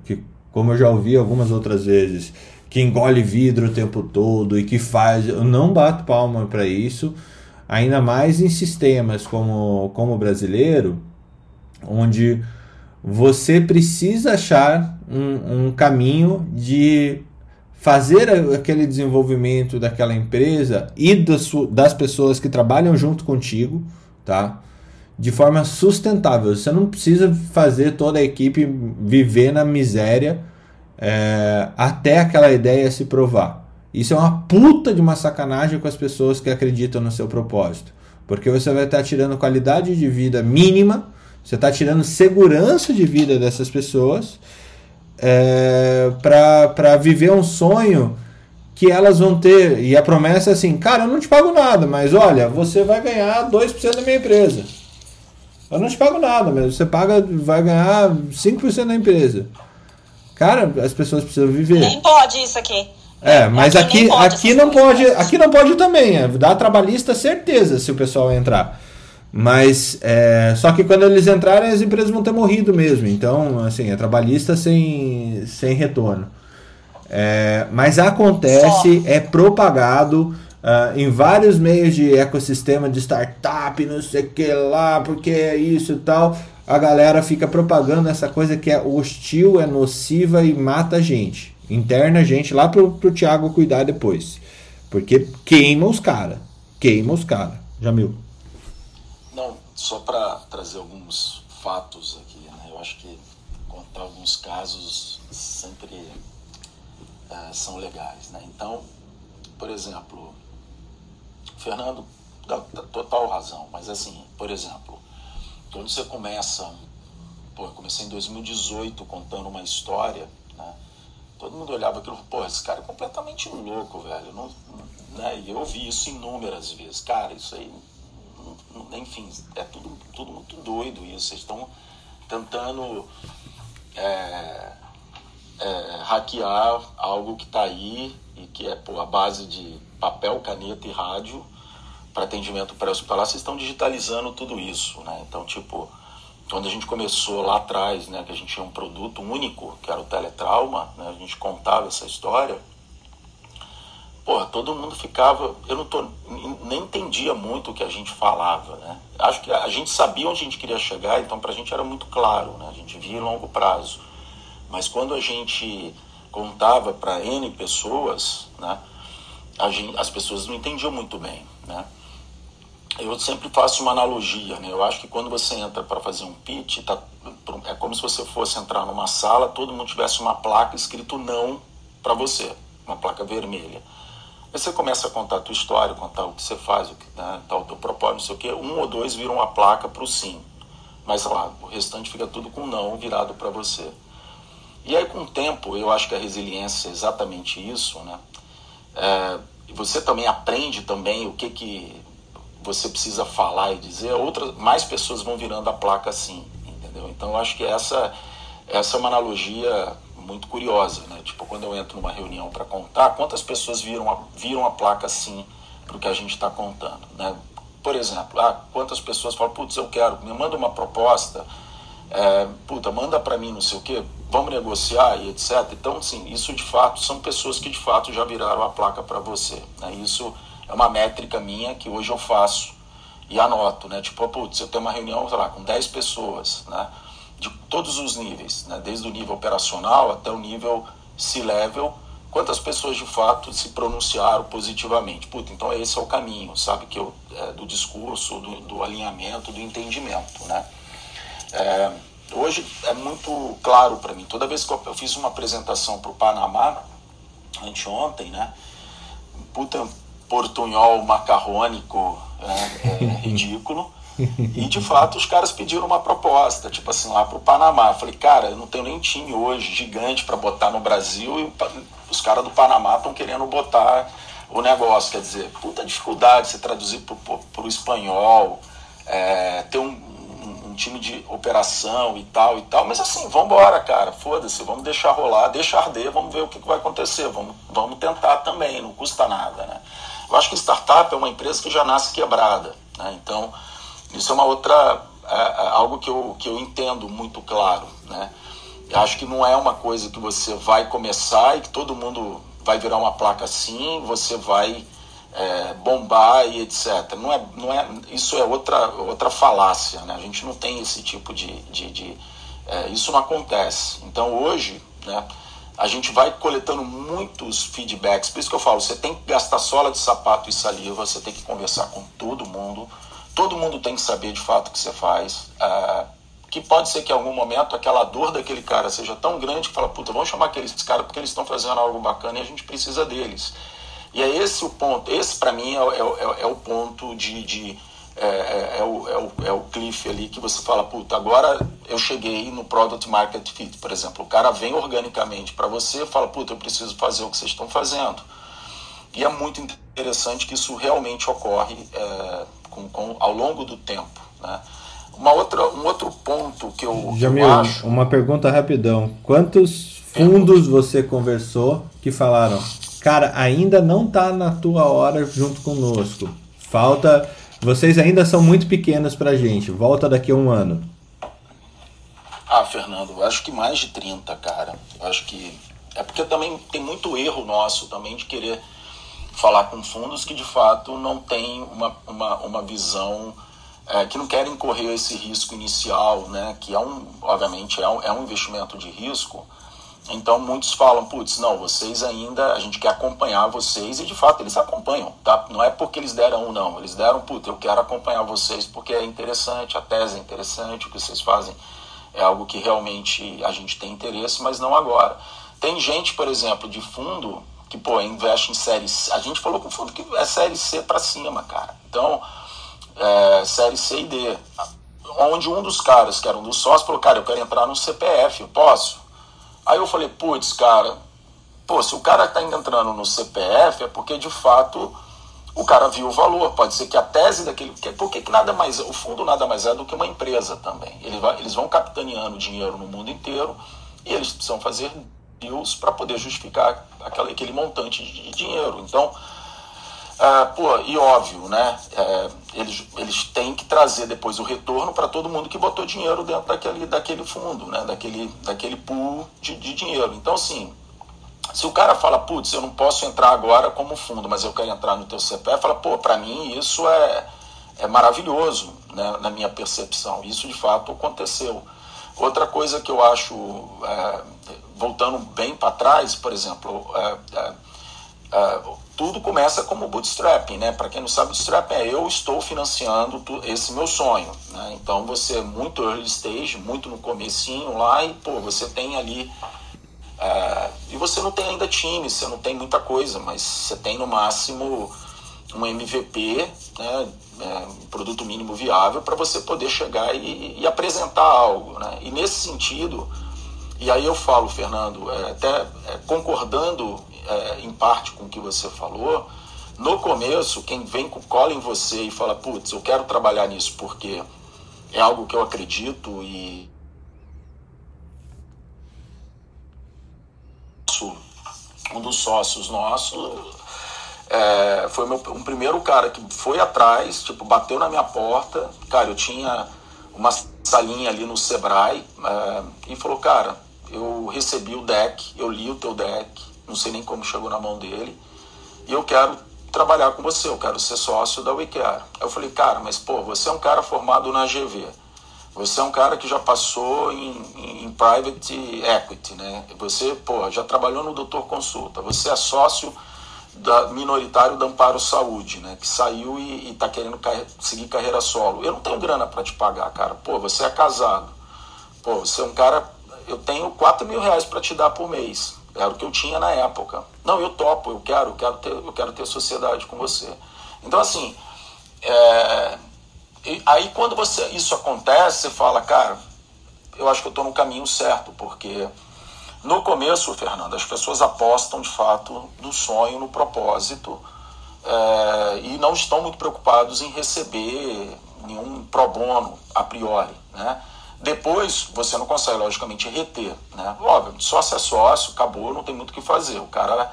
que, como eu já ouvi algumas outras vezes, que engole vidro o tempo todo e que faz. Eu não bato palma para isso. Ainda mais em sistemas como, como o brasileiro, onde você precisa achar um, um caminho de fazer aquele desenvolvimento daquela empresa e das, das pessoas que trabalham junto contigo, tá? De forma sustentável. Você não precisa fazer toda a equipe viver na miséria é, até aquela ideia se provar. Isso é uma puta de uma sacanagem com as pessoas que acreditam no seu propósito. Porque você vai estar tirando qualidade de vida mínima você está tirando segurança de vida dessas pessoas é, para viver um sonho que elas vão ter. E a promessa é assim: cara, eu não te pago nada, mas olha, você vai ganhar 2% da minha empresa. Eu não te pago nada, mas você paga, vai ganhar 5% da empresa. Cara, as pessoas precisam viver. Nem pode isso aqui. É, mas aqui, aqui, aqui não pode, aqui não pode também. É, dá trabalhista certeza se o pessoal entrar. Mas é, só que quando eles entrarem, as empresas vão ter morrido mesmo. Então, assim, é trabalhista sem, sem retorno. É, mas acontece, é propagado uh, em vários meios de ecossistema de startup, não sei o que lá, porque é isso e tal. A galera fica propagando essa coisa que é hostil, é nociva e mata a gente. Interna a gente lá pro, pro Thiago cuidar depois. Porque queima os caras. Queima os caras. Jamil. só para trazer alguns fatos aqui, né? Eu acho que contar alguns casos sempre é, são legais, né? Então, por exemplo, Fernando dá, dá total razão, mas assim, por exemplo, quando você começa, pô, eu comecei em 2018 contando uma história? Todo mundo olhava aquilo, pô, esse cara é completamente louco, velho. Não, né? E eu ouvi isso inúmeras vezes. Cara, isso aí, enfim, é tudo, tudo muito doido isso. Vocês estão tentando é, é, hackear algo que está aí e que é pô, a base de papel, caneta e rádio para atendimento pré-hospitalar. Vocês estão digitalizando tudo isso, né? Então, tipo, quando a gente começou lá atrás, né, que a gente tinha um produto único, que era o teletrauma, né, a gente contava essa história porra, todo mundo ficava. Eu não tô, nem entendia muito o que a gente falava, né? Acho que a gente sabia onde a gente queria chegar, então pra gente era muito claro, né? A gente via em longo prazo. Mas quando a gente contava para N pessoas, né? Gente, as pessoas não entendiam muito bem, né? Eu sempre faço uma analogia, né? Eu acho que quando você entra para fazer um pitch, tá, é como se você fosse entrar numa sala, todo mundo tivesse uma placa escrito não para você, uma placa vermelha. Aí você começa a contar a tua história, contar o que você faz, o que né, tá, o teu propósito, não sei o quê. Um ou dois viram uma placa para o sim. Mas lá, o restante fica tudo com não virado para você. E aí, com o tempo, eu acho que a resiliência é exatamente isso, né? É, você também aprende também o que, que você precisa falar e dizer. Outras, mais pessoas vão virando a placa assim, entendeu? Então, eu acho que essa, essa é uma analogia muito curiosa, né? Tipo, quando eu entro numa reunião para contar, quantas pessoas viram a, viram a placa assim para o que a gente está contando, né? Por exemplo, ah, quantas pessoas falam, putz, eu quero, me manda uma proposta, é, puta, manda para mim não sei o que, vamos negociar e etc. Então, sim, isso de fato são pessoas que de fato já viraram a placa para você. Né? Isso é uma métrica minha que hoje eu faço e anoto, né? Tipo, putz, eu tenho uma reunião, sei lá, com 10 pessoas, né? de todos os níveis, né? desde o nível operacional até o nível C-level, quantas pessoas de fato se pronunciaram positivamente. Puta, então esse é o caminho, sabe, que eu, é, do discurso, do, do, alinhamento, do entendimento. Né? É, hoje é muito claro para mim, toda vez que eu, eu fiz uma apresentação para o Panamá, anteontem, né? puta portunhol macarrônico é, é ridículo, e de fato os caras pediram uma proposta, tipo assim, lá pro Panamá. Eu falei, cara, eu não tenho nem time hoje gigante para botar no Brasil e os caras do Panamá estão querendo botar o negócio. Quer dizer, puta dificuldade você traduzir pro, pro, pro espanhol, é, ter um, um, um, time de operação e tal e tal. Mas assim, vamos embora, cara, foda-se, vamos deixar rolar, deixar arder, vamos ver o que, que vai acontecer, vamos, vamos tentar também, não custa nada, né? Eu acho que startup é uma empresa que já nasce quebrada, né? Então isso é uma outra é, é, algo que eu, que eu entendo muito claro, né? Eu acho que não é uma coisa que você vai começar e que todo mundo vai virar uma placa assim, você vai é, bombar e etc. Não é, não é, isso é outra, outra falácia, né? A gente não tem esse tipo de... de, de é, isso não acontece. Então hoje, né, a gente vai coletando muitos feedbacks, por isso que eu falo, você tem que gastar sola de sapato e saliva, você tem que conversar com todo mundo, todo mundo tem que saber de fato o que você faz. É, que pode ser que em algum momento aquela dor daquele cara seja tão grande que fala, puta, vamos chamar aqueles caras porque eles estão fazendo algo bacana e a gente precisa deles. E é esse o ponto, esse para mim é, é, é, é, o ponto de. de é, é, é, o, é, o, é o cliff ali que você fala, puta, agora eu cheguei no Product Market Fit, por exemplo. O cara vem organicamente para você e fala, puta, eu preciso fazer o que vocês estão fazendo. E é muito interessante que isso realmente ocorre é, com, com, ao longo do tempo. Né? Uma outra, um outro ponto que eu, Jamil, eu acho. Uma pergunta rapidão. Quantos fundos você conversou que falaram, cara, ainda não está na tua hora junto conosco? Falta. Vocês ainda são muito pequenos pra gente. Volta daqui a um ano. Ah, Fernando, acho que mais de 30, cara. Acho que. É porque também tem muito erro nosso também de querer falar com fundos que de fato não têm uma, uma, uma visão, é, que não querem correr esse risco inicial, né, que é um, obviamente, é um, é um investimento de risco, Então muitos falam, putz, não, vocês ainda, a gente quer acompanhar vocês, e de fato eles acompanham, tá? Não é porque eles deram um não, eles deram, putz, eu quero acompanhar vocês porque é interessante, a tese é interessante, o que vocês fazem é algo que realmente a gente tem interesse, mas não agora. Tem gente, por exemplo, de fundo que, pô, investe em série C. A gente falou com fundo que é série C para cima, cara. Então, é, série C e D. Onde um dos caras, que era um dos sócios, falou, cara, eu quero entrar no CPF, eu posso? Aí eu falei, putz, cara, pô, se o cara está entrando no CPF é porque de fato o cara viu o valor. Pode ser que a tese daquele. Porque que nada mais. O fundo nada mais é do que uma empresa também. Eles vão capitaneando dinheiro no mundo inteiro e eles precisam fazer deals para poder justificar aquele montante de dinheiro. Então, ah, pô, e óbvio, né? É, eles, eles têm que trazer depois o retorno para todo mundo que botou dinheiro dentro daquele, daquele fundo, né? Daquele, daquele pool de, de dinheiro. Então, assim, se o cara fala, putz, eu não posso entrar agora como fundo, mas eu quero entrar no teu CPF, fala, pô, para mim isso é, é maravilhoso, né? Na minha percepção. Isso de fato aconteceu. Outra coisa que eu acho, é, voltando bem para trás, por exemplo, é, é, é tudo começa como bootstrapping, né? Para quem não sabe, bootstrapping é eu estou financiando esse meu sonho, né? Então você é muito early stage, muito no comecinho lá e pô, você tem ali é, e você não tem ainda time, você não tem muita coisa, mas você tem no máximo um MVP, né? É, um produto mínimo viável para você poder chegar e, e, apresentar algo, né? E nesse sentido, e aí eu falo, Fernando, é, até é, concordando é, em parte com o que você falou, no começo, quem vem com cola em você e fala, putz, eu quero trabalhar nisso porque é algo que eu acredito e um dos sócios nossos é, foi meu, um primeiro cara que foi atrás, tipo, bateu na minha porta, cara, eu tinha uma salinha ali no Sebrae é, e falou, cara, eu recebi o deck, eu li o teu deck, não sei nem como chegou na mão dele, e eu quero trabalhar com você, eu quero ser sócio da WeCare. Eu falei, cara, mas pô, você é um cara formado na GV, você é um cara que já passou em, em, private equity, né? Você, pô, já trabalhou no Doutor Consulta, você é sócio da, minoritário da Amparo Saúde, né? Que saiu e, está querendo seguir carreira solo. Eu não tenho grana para te pagar, cara. Pô, você é casado. Pô, você é um cara. Eu tenho 4 mil reais para te dar por mês. Era o que eu tinha na época. Não, eu topo, eu quero, eu quero ter, eu quero ter sociedade com você. Então, assim, é, aí quando você, isso acontece, você fala, cara, eu acho que eu estou no caminho certo, porque no começo, Fernando, as pessoas apostam de fato no sonho, no propósito, é, e não estão muito preocupados em receber nenhum pro bono a priori, né? Depois você não consegue, logicamente, reter. Né? Óbvio, sócio é sócio, acabou, não tem muito o que fazer. O cara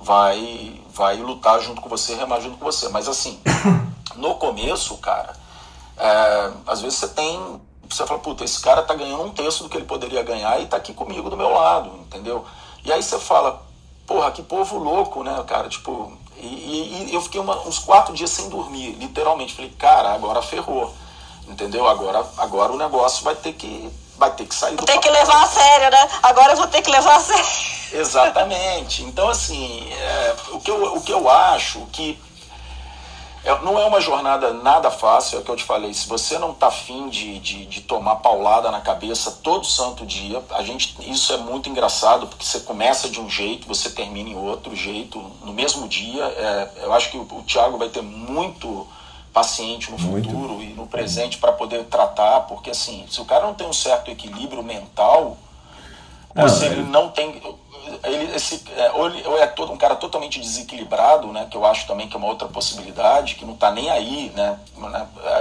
vai, vai lutar junto com você, remar junto com você. Mas assim, no começo, cara, é, às vezes você tem. Você fala, puta, esse cara tá ganhando um terço do que ele poderia ganhar e tá aqui comigo do meu lado, entendeu? E aí você fala, porra, que povo louco, né, cara? Tipo, e, e, e eu fiquei uma, uns quatro dias sem dormir, literalmente. Falei, cara, agora ferrou. Entendeu? Agora, agora o negócio vai ter que vai ter que sair do Tem que levar a sério, né? Agora eu vou ter que levar a sério. Exatamente. Então, assim, é, o, que eu, o que eu acho que é, não é uma jornada nada fácil, é o que eu te falei. Se você não tá afim de, de, de, tomar paulada na cabeça todo santo dia, a gente, isso é muito engraçado, porque você começa de um jeito, você termina em outro jeito, no mesmo dia. É, eu acho que o, o Thiago vai ter muito paciente no futuro Muito. e no presente para poder tratar, porque assim, se o cara não tem um certo equilíbrio mental, ou se ele não tem. Ele, esse, é, ou ele ou é todo, um cara totalmente desequilibrado, né? Que eu acho também que é uma outra possibilidade, que não está nem aí, né?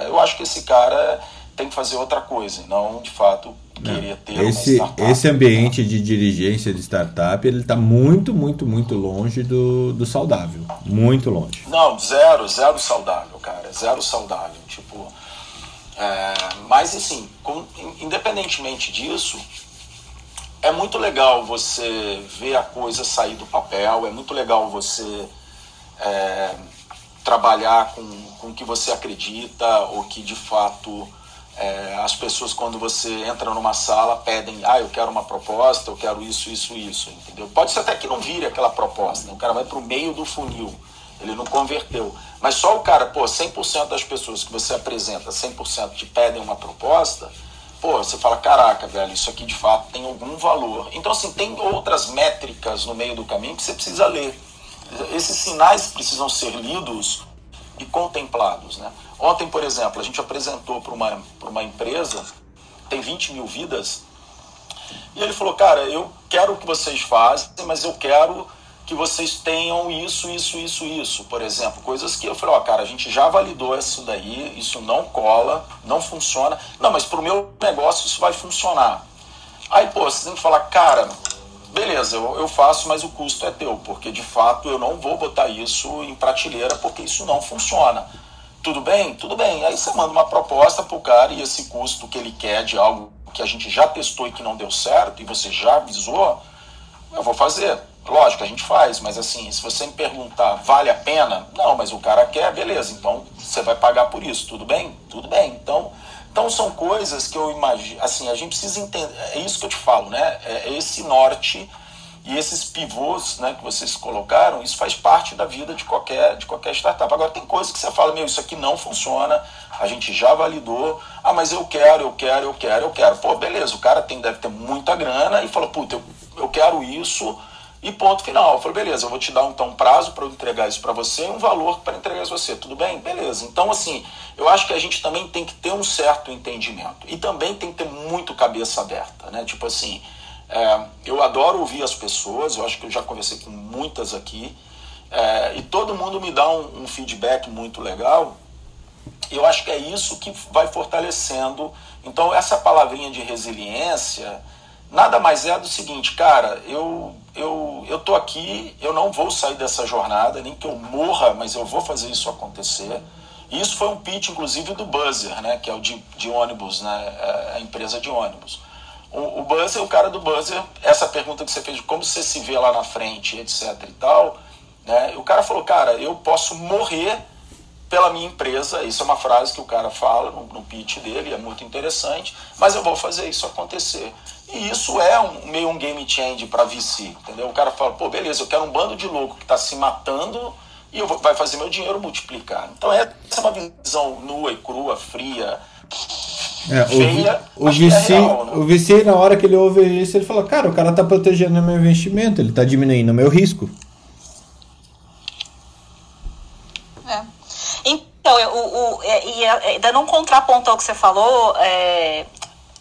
Eu acho que esse cara tem que fazer outra coisa, não de fato querer ter esse, esse ambiente de dirigência de startup ele está muito, muito, muito longe do, do saudável. Muito longe. Não, zero, zero saudável, cara. Zero saudável. Tipo. É, mas assim, com, independentemente disso, é muito legal você ver a coisa sair do papel, é muito legal você é, trabalhar com, com o que você acredita ou que de fato É, as pessoas, quando você entra numa sala, pedem, ah, eu quero uma proposta, eu quero isso, isso, isso, entendeu? Pode ser até que não vire aquela proposta, né? o cara vai para o meio do funil, ele não converteu. Mas só o cara, pô, 100% das pessoas que você apresenta, 100% te pedem uma proposta, pô, você fala, caraca, velho, isso aqui de fato tem algum valor. Então, assim, tem outras métricas no meio do caminho que você precisa ler. Esses sinais precisam ser lidos e contemplados, né? Ontem, por exemplo, a gente apresentou para uma, uma empresa, tem 20 mil vidas, e ele falou, cara, eu quero o que vocês fazem, mas eu quero que vocês tenham isso, isso, isso, isso, por exemplo, coisas que eu falei, ó, cara, a gente já validou isso daí, isso não cola, não funciona. Não, mas para o meu negócio isso vai funcionar. Aí, pô, você tem que falar, cara, beleza, eu, eu faço, mas o custo é teu, porque de fato eu não vou botar isso em prateleira porque isso não funciona. Tudo bem? Tudo bem. Aí você manda uma proposta pro cara e esse custo que ele quer de algo que a gente já testou e que não deu certo e você já avisou, eu vou fazer. Lógico, a gente faz, mas assim, se você me perguntar, vale a pena? Não, mas o cara quer, beleza, então você vai pagar por isso, tudo bem? Tudo bem. Então, então são coisas que eu imagino, assim, a gente precisa entender, é isso que eu te falo, né? É esse norte e esses pivôs né, que vocês colocaram, isso faz parte da vida de qualquer, de qualquer startup. Agora, tem coisas que você fala, meu, isso aqui não funciona, a gente já validou, ah, mas eu quero, eu quero, eu quero, eu quero. Pô, beleza, o cara tem, deve ter muita grana e fala, puta, eu, eu quero isso e ponto final. Eu falei, beleza, eu vou te dar então um prazo para eu entregar isso para você e um valor para entregar isso para você. Tudo bem? Beleza. Então, assim, eu acho que a gente também tem que ter um certo entendimento. E também tem que ter muito cabeça aberta, né? Tipo assim, é, eu adoro ouvir as pessoas, eu acho que eu já conversei com muitas aqui, é, e todo mundo me dá um, um, feedback muito legal. Eu acho que é isso que vai fortalecendo. Então, essa palavrinha de resiliência nada mais é do seguinte, cara, eu, eu, eu tô aqui, eu não vou sair dessa jornada, nem que eu morra, mas eu vou fazer isso acontecer. E isso foi um pitch, inclusive, do Buzzer, né, que é o de, de ônibus, né, é a empresa de ônibus. O, o Buzzer, o cara do Buzzer, essa pergunta que você fez de como você se vê lá na frente, etc e tal, né? O cara falou, cara, eu posso morrer pela minha empresa, isso é uma frase que o cara fala no, no pitch dele, é muito interessante, mas eu vou fazer isso acontecer. E isso é um, meio um game change para VC, entendeu? O cara fala, pô, beleza, eu quero um bando de louco que está se matando e eu vou, vai fazer meu dinheiro multiplicar. Então essa é uma visão nua e crua, fria, é, feia, o, o, VC, é real, né? o VC, na hora que ele ouve isso, ele fala, cara, o cara tá protegendo o meu investimento, ele tá diminuindo o meu risco. É. Então, o, o, e ainda não contraponto ao que você falou, é,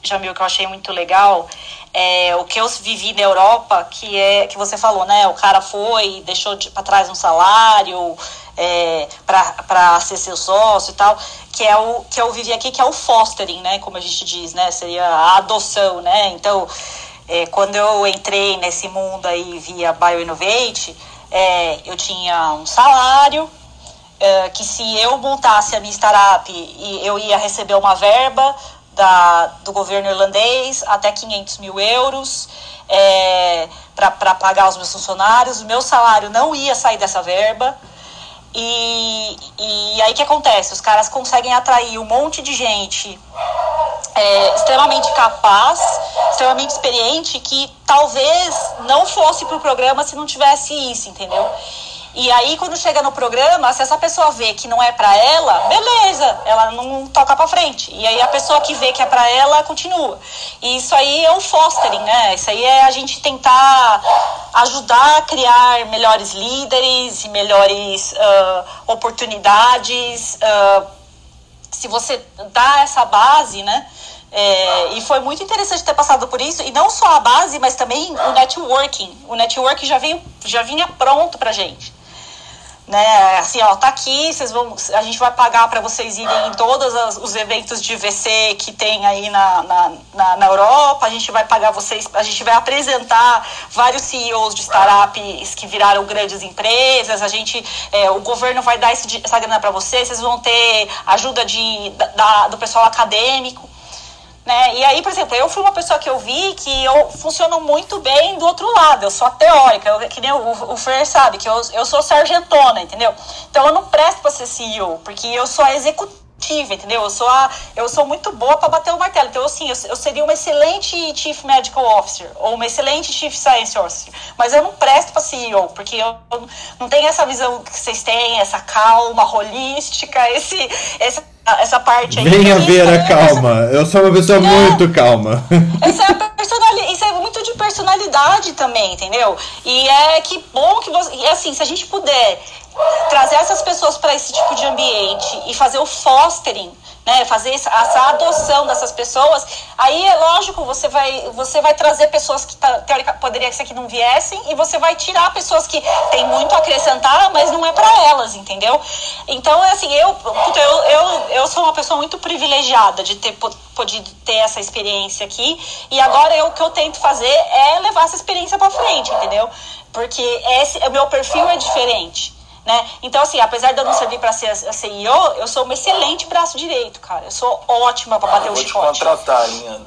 Jamil, que eu achei muito legal, é, o que eu vivi na Europa, que é que você falou, né? O cara foi, deixou para trás um salário é, para ser seu sócio e tal, que é o que eu vivi aqui, que é o fostering, né? Como a gente diz, né? Seria a adoção, né? Então, é, quando eu entrei nesse mundo aí via BioInnovate, é, eu tinha um salário, é, que se eu montasse a minha startup, eu ia receber uma verba da, do governo irlandês até 500 mil euros é, para pagar os meus funcionários. O meu salário não ia sair dessa verba. E, e aí que acontece? Os caras conseguem atrair um monte de gente é, extremamente capaz, extremamente experiente, que talvez não fosse para o programa se não tivesse isso, entendeu? E aí, quando chega no programa, se essa pessoa vê que não é para ela, beleza, ela não toca para frente. E aí a pessoa que vê que é para ela continua. E isso aí é o fostering, né? Isso aí é a gente tentar ajudar a criar melhores líderes e melhores uh, oportunidades. Uh, se você dá essa base, né? É, e foi muito interessante ter passado por isso, e não só a base, mas também o networking. O networking já, veio, já vinha pronto pra gente né? Assim, ó, tá aqui, vocês vão, a gente vai pagar para vocês irem em todos os eventos de VC que tem aí na, na, na, na, Europa, a gente vai pagar vocês, a gente vai apresentar vários CEOs de startups que viraram grandes empresas, a gente, é, o governo vai dar esse, essa grana para vocês, vocês vão ter ajuda de, da, do pessoal acadêmico. Né? E aí, por exemplo, eu fui uma pessoa que eu vi que eu funciono muito bem do outro lado, eu sou a teórica, eu, que nem o, o Fer sabe, que eu, eu sou sargentona, entendeu? Então eu não presto para ser CEO, porque eu sou a executiva entendeu? Eu sou, a, eu sou muito boa para bater o martelo. Então, assim, eu, eu, seria uma excelente Chief Medical Officer ou uma excelente Chief Science Officer. Mas eu não presto para CEO, porque eu, eu não tenho essa visão que vocês têm, essa calma holística, esse, essa parte aí. Venha ver a calma. Eu sou uma pessoa é, muito calma. Essa é a isso é muito de personalidade também, entendeu? E é que bom que você. E assim, se a gente puder trazer essas pessoas para esse tipo de ambiente e fazer o fostering, né, fazer essa adoção dessas pessoas, aí é lógico, você vai, você vai trazer pessoas que tá, teórica, poderia ser que não viessem e você vai tirar pessoas que têm muito a acrescentar, mas não é para elas, entendeu? Então, é assim, eu, eu, eu, eu sou uma pessoa muito privilegiada de ter podido ter essa experiência aqui e agora eu, o que eu tento fazer é levar essa experiência para frente, entendeu? Porque esse, o meu perfil é diferente. Né? Então, assim, apesar de eu não servir para ser a CEO, eu sou um excelente braço direito, cara. Eu sou ótima para bater ah, o chicote. Vou te contratar, hein, Ana?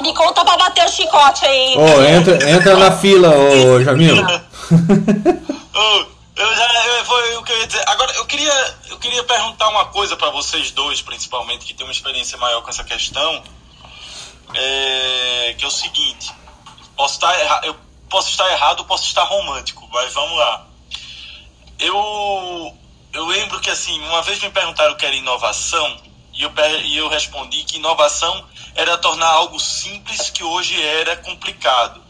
Me conta pra bater o chicote aí. Ô, oh, entra, entra na fila, ô, oh, Jamil. oh, eu já, eu, foi o que eu ia dizer. Agora, eu queria, eu queria perguntar uma coisa para vocês dois, principalmente, que tem uma experiência maior com essa questão. É, que é o seguinte: posso estar, erra, eu posso estar errado, posso estar romântico, mas vamos lá eu, eu lembro que assim, uma vez me perguntaram o que era inovação e eu, e eu respondi que inovação era tornar algo simples que hoje era complicado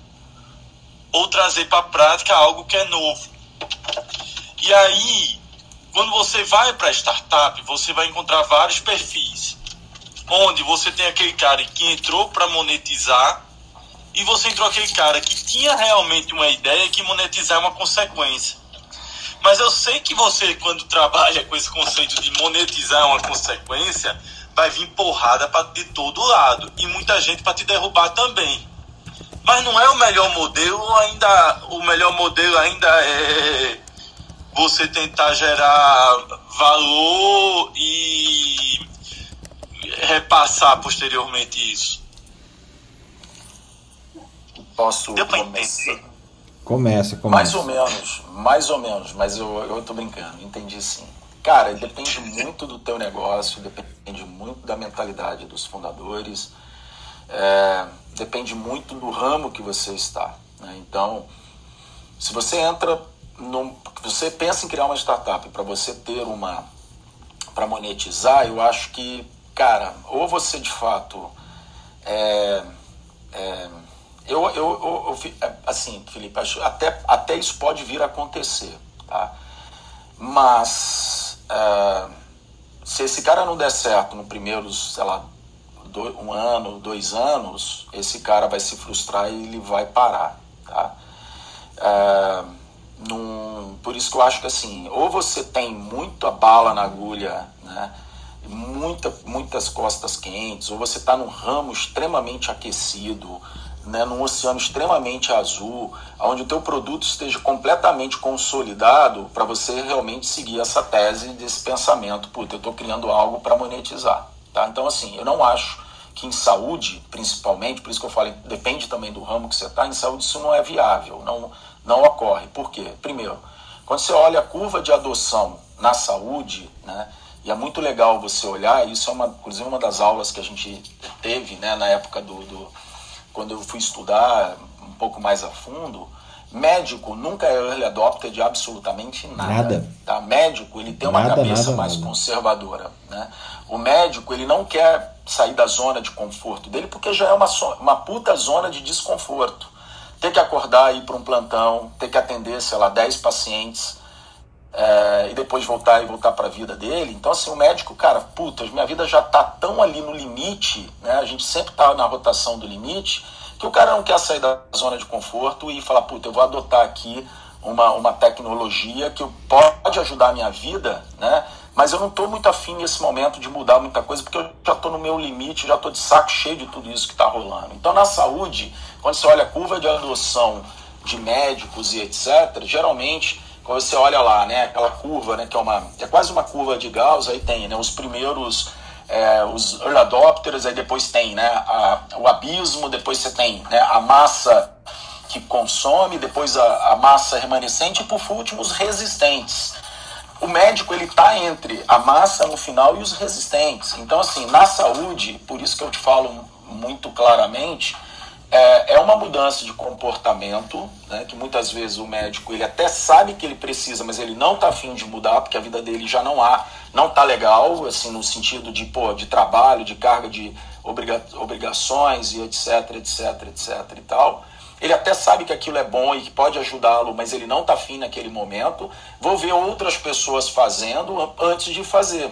ou trazer para a prática algo que é novo. E aí, quando você vai para startup, você vai encontrar vários perfis, onde você tem aquele cara que entrou para monetizar e você entrou aquele cara que tinha realmente uma ideia que monetizar é uma consequência. Mas eu sei que você, quando trabalha com esse conceito de monetizar uma consequência, vai vir porrada pra, de todo lado. E muita gente para te derrubar também. Mas não é o melhor modelo, ainda o melhor modelo ainda é você tentar gerar valor e repassar posteriormente isso. Posso Deu pra entender? Começa, começa. Mais ou menos, mais ou menos, mas eu, eu tô brincando, entendi sim. Cara, depende muito do teu negócio, depende muito da mentalidade dos fundadores, é, depende muito do ramo que você está. Né? Então, se você entra, num, você pensa em criar uma startup para você ter uma, para monetizar, eu acho que, cara, ou você de fato é, é eu, eu, eu, eu, é, assim, Felipe, até, até isso pode vir a acontecer, tá? Mas uh, se esse cara não der certo no primeiros, sei lá, um ano, dois anos, esse cara vai se frustrar e ele vai parar, tá? Uh, num, por isso que eu acho que assim, ou você tem muita bala na agulha, né? Muita, muitas costas quentes, ou você está num ramo extremamente aquecido, né, num oceano extremamente azul, onde o teu produto esteja completamente consolidado para você realmente seguir essa tese desse pensamento, puta, eu estou criando algo para monetizar. Tá? Então, assim, eu não acho que em saúde, principalmente, por isso que eu falei, depende também do ramo que você está, em saúde isso não é viável, não, não ocorre. Por quê? Primeiro, quando você olha a curva de adoção na saúde, né, e é muito legal você olhar, isso é uma, inclusive uma das aulas que a gente teve né, na época do, do quando eu fui estudar um pouco mais a fundo, médico nunca é early adopter de absolutamente nada. nada. Tá? Médico, ele tem uma cabeça nada, mais nada. conservadora. Né? O médico, ele não quer sair da zona de conforto dele porque já é uma, uma puta zona de desconforto. Ter que acordar e ir para um plantão, ter que atender, sei lá, 10 pacientes é, e depois voltar e voltar para a vida dele. Então, assim, o médico, cara, puta, minha vida já tá tão ali no limite, né? A gente sempre tá na rotação do limite, que o cara não quer sair da zona de conforto e falar, puta, eu vou adotar aqui uma, uma tecnologia que pode ajudar a minha vida, né? Mas eu não estou muito afim nesse momento de mudar muita coisa, porque eu já estou no meu limite, já estou de saco cheio de tudo isso que está rolando. Então, na saúde, quando você olha a curva de adoção de médicos e etc., geralmente quando você olha lá, né, aquela curva, né, que é uma é quase uma curva de Gauss, aí tem, né, os primeiros é, os early adopters, aí depois tem, né, a, o abismo, depois você tem, né, a massa que consome, depois a, a massa remanescente e por último os resistentes. o médico ele está entre a massa no final e os resistentes. Então, assim, na saúde, por isso que eu te falo muito claramente, é, é uma mudança de comportamento, né, que muitas vezes o médico ele até sabe que ele precisa, mas ele não está afim de mudar, porque a vida dele já não há, não está legal, assim, no sentido de, pô, de trabalho, de carga de obriga obrigações e etc, etc, etc e tal. Ele até sabe que aquilo é bom e que pode ajudá-lo, mas ele não está afim naquele momento. Vou ver outras pessoas fazendo antes de fazer.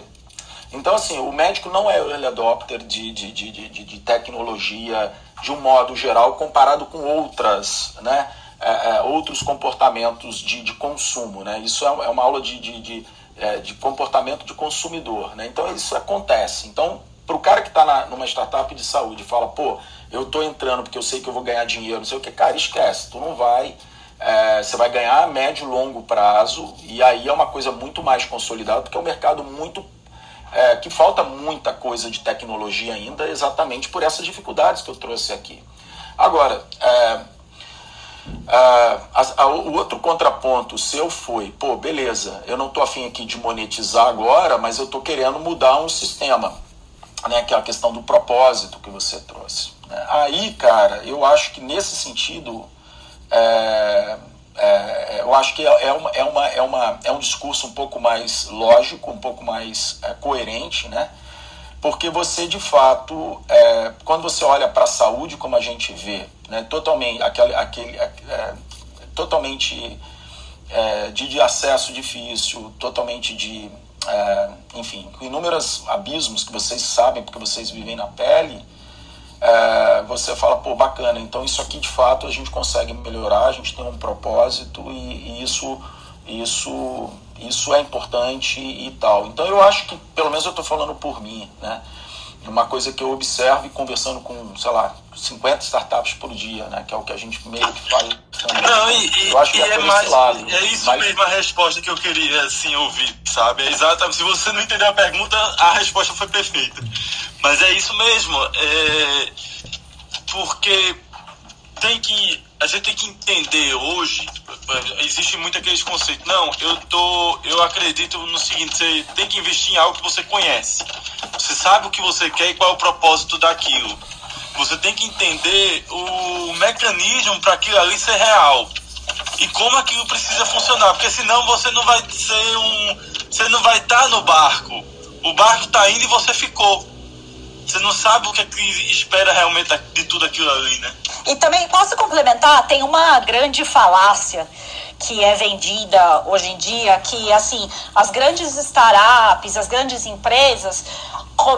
Então, assim, o médico não é early adopter de, de, de, de, de tecnologia de um modo geral comparado com outras, né, é, é, outros comportamentos de, de consumo. Né? Isso é, é uma aula de, de, de, é, de comportamento de consumidor. Né? Então, isso acontece. Então, para o cara que está numa startup de saúde e fala, pô, eu estou entrando porque eu sei que eu vou ganhar dinheiro, não sei o que, cara, esquece, tu não vai. É, você vai ganhar a médio e longo prazo, e aí é uma coisa muito mais consolidada, porque é um mercado muito. É, que falta muita coisa de tecnologia ainda, exatamente por essas dificuldades que eu trouxe aqui. Agora, é, é a, a, o outro contraponto seu foi, pô, beleza, eu não estou afim aqui de monetizar agora, mas eu estou querendo mudar um sistema né, que é a questão do propósito que você trouxe. Né? Aí, cara, eu acho que nesse sentido, é, é, eu acho que é, é, uma, é, uma, é, uma, é um discurso um pouco mais lógico, um pouco mais é, coerente, né? Porque você, de fato, é, quando você olha para a saúde, como a gente vê, né, totalmente, aquele, aquele, é, totalmente de, de acesso difícil, totalmente de é, enfim, inúmeros abismos que vocês sabem, porque vocês vivem na pele, é, você fala, pô, bacana, então isso aqui de fato a gente consegue melhorar, a gente tem um propósito e, e isso, isso, isso é importante e tal. Então eu acho que, pelo menos eu estou falando por mim, né? Uma coisa que eu observo e conversando com, sei lá, 50 startups por dia, né? Que é o que a gente meio que faz. Também. Não, e, eu acho que é, é mais, lado, é isso mais... mesmo a resposta que eu queria, assim, ouvir, sabe? É exatamente, se você não entendeu a pergunta, a resposta foi perfeita. Mas é isso mesmo, é... porque tem que a gente tem que entender hoje, existe muito aqueles conceitos. Não, eu tô, eu acredito no seguinte, você tem que investir em algo que você conhece. Você sabe o que você quer e qual é o propósito daquilo. Você tem que entender o mecanismo para aquilo ali ser real. E como aquilo precisa funcionar, porque senão você não vai ser um, você não vai estar no barco. O barco está indo e você ficou. Você não sabe o que, é que espera realmente de tudo aquilo ali, né? E também posso complementar, tem uma grande falácia que é vendida hoje em dia, que assim, as grandes startups, as grandes empresas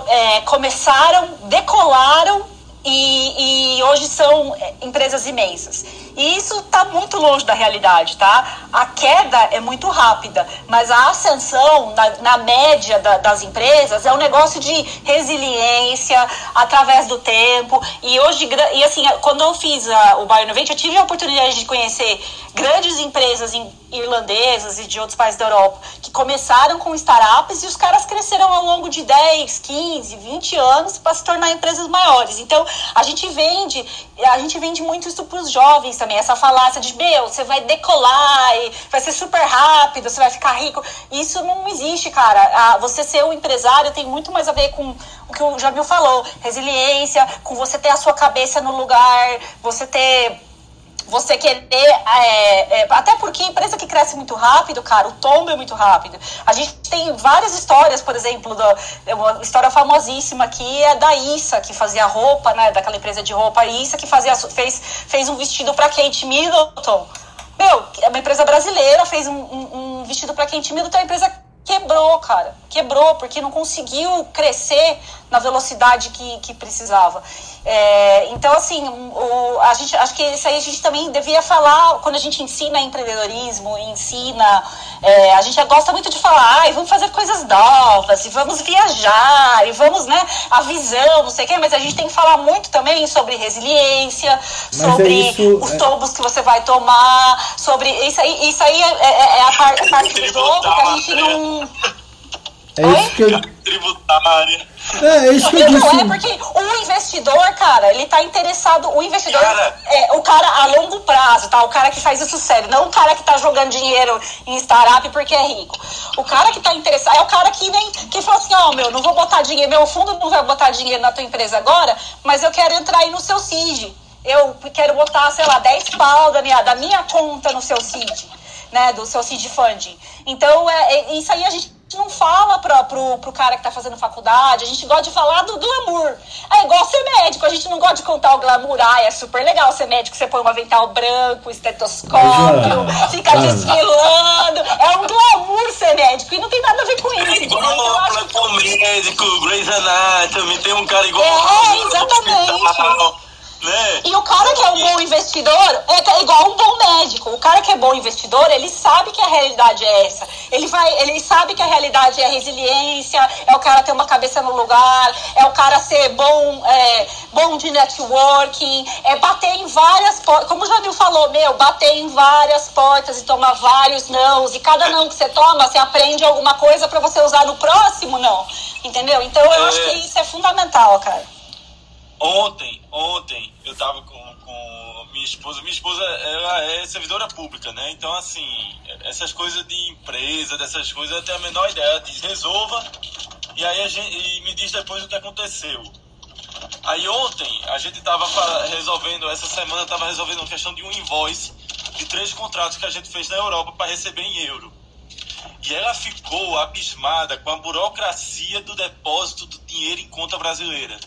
é, começaram, decolaram e, e, hoje são é, empresas imensas. E isso está muito longe da realidade, tá? A queda é muito rápida, mas a ascensão na, na média da, das empresas é um negócio de resiliência através do tempo. E hoje, e assim, quando eu fiz a, o Bioinnovate, eu tive a oportunidade de conhecer grandes empresas irlandesas e de outros países da Europa que começaram com startups e os caras cresceram ao longo de 10, 15, 20 anos para se tornar empresas maiores. Então, a gente vende, a gente vende muito isso para os jovens também, essa falácia de, meu, você vai decolar e vai ser super rápido, você vai ficar rico. Isso não existe, cara. Você ser um empresário tem muito mais a ver com o que o Jamil falou, resiliência, com você ter a sua cabeça no lugar, você ter você querer. É, é, até porque empresa que cresce muito rápido, cara, o tombo é muito rápido. A gente tem várias histórias, por exemplo, do, é uma história famosíssima aqui é da Issa, que fazia roupa, né? Daquela empresa de roupa, a Issa que fazia, fez, fez um vestido para Kate Middleton. Meu, é uma empresa brasileira, fez um, um, um vestido para Kate Middleton, uma empresa quebrou, cara. Quebrou, porque não conseguiu crescer na velocidade que, que precisava. É, então, assim, o, a gente, acho que isso aí a gente também devia falar quando a gente ensina empreendedorismo, ensina. É, a gente gosta muito de falar, ah, vamos fazer coisas novas, e vamos viajar, e vamos, né, a visão, não sei o quê, mas a gente tem que falar muito também sobre resiliência, mas é sobre é isso, os tombos que você vai tomar, sobre. Isso aí, isso aí é, é, é a, parte, a parte do jogo que a gente não. É isso que eu... Tributária. É, é isso que eu Não, disse. é porque o investidor, cara, ele tá interessado. O investidor Cara. é o cara a longo prazo, tá? O cara que faz isso sério, não o cara que tá jogando dinheiro em startup porque é rico. O cara que tá interessado é o cara que nem que fala assim: ó, meu, não vou botar dinheiro, meu fundo não vai botar dinheiro na tua empresa agora, mas eu quero entrar aí no seu CID. Eu quero botar, sei lá, 10 pau da minha, da minha conta no seu CID, né? Do seu CID Funding. Então, é, é- isso aí a gente não fala pra, pro, pro cara que tá fazendo faculdade, a gente gosta de falar do glamour. É igual ser médico, a gente não gosta de contar o glamour. Ah, é super legal ser médico, você põe um avental branco, estetoscópio, Mas, fica Ana. desfilando. É um glamour ser médico e não tem nada a ver com isso. Então, eu acho Igual plantão médico, Grey's Anatomy, tem um cara igual. É, exatamente. Né? E o cara que é um bom investidor é é igual um bom médico. O cara que é bom investidor, ele sabe que a realidade é essa. Ele vai, ele sabe que a realidade é resiliência, é o cara ter uma cabeça no lugar, é o cara ser bom, é, bom de networking, é bater em várias portas. Como o Jamil falou, meu, bater em várias portas e tomar vários nãos. E cada não que você toma, você aprende alguma coisa pra você usar no próximo não. Entendeu? Então eu É. acho que isso é fundamental, cara. Ontem, ontem, eu tava com, com minha esposa. Minha esposa, ela é servidora pública, né? Então, assim, essas coisas de empresa, dessas coisas, eu tenho a menor ideia. Ela diz, resolva, e aí a gente, e me diz depois o que aconteceu. Aí ontem, a gente tava resolvendo, essa semana tava resolvendo uma questão de um invoice de três contratos que a gente fez na Europa para receber em euro. E ela ficou abismada com a burocracia do depósito do dinheiro em conta brasileira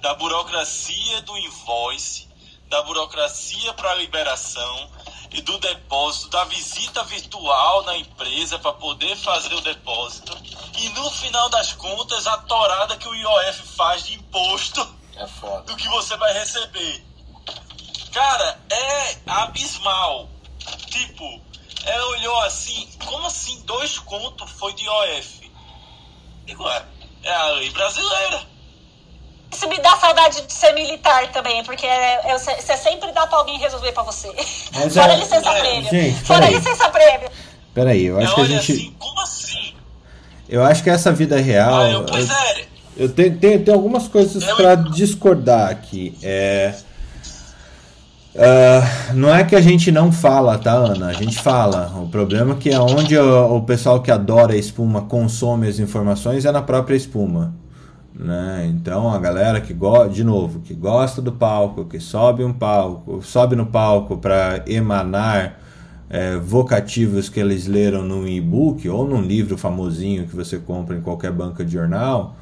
da burocracia do invoice, da burocracia para a liberação e do depósito, da visita virtual na empresa para poder fazer o depósito. E no final das contas, a torada que o IOF faz de imposto É foda. do que você vai receber. Cara, é abismal. Tipo, ela olhou assim, como assim dois contos foi de IOF? Digo, é, é a lei brasileira. Isso me dá saudade de ser militar também, porque é- é- você sempre dá pra alguém resolver pra você. Mas Fora é- licença é, prêmio. gente, Fora peraí. licença prêmio. Peraí, eu acho que a gente. assim, como assim? Eu acho que essa vida real. Ah, eu, pois é. Eu tenho, tenho, tenho algumas coisas Eu- para discordar aqui. É, ah, não é que a gente não fala, tá, Ana? A gente fala. O problema é que é onde o, o pessoal que adora espuma consome as informações é na própria espuma. Né? Então a galera que gosta, de novo, que gosta do palco, que sobe um palco, sobe no palco para emanar é, vocativos que eles leram num e-book ou num livro famosinho que você compra em qualquer banca de jornal.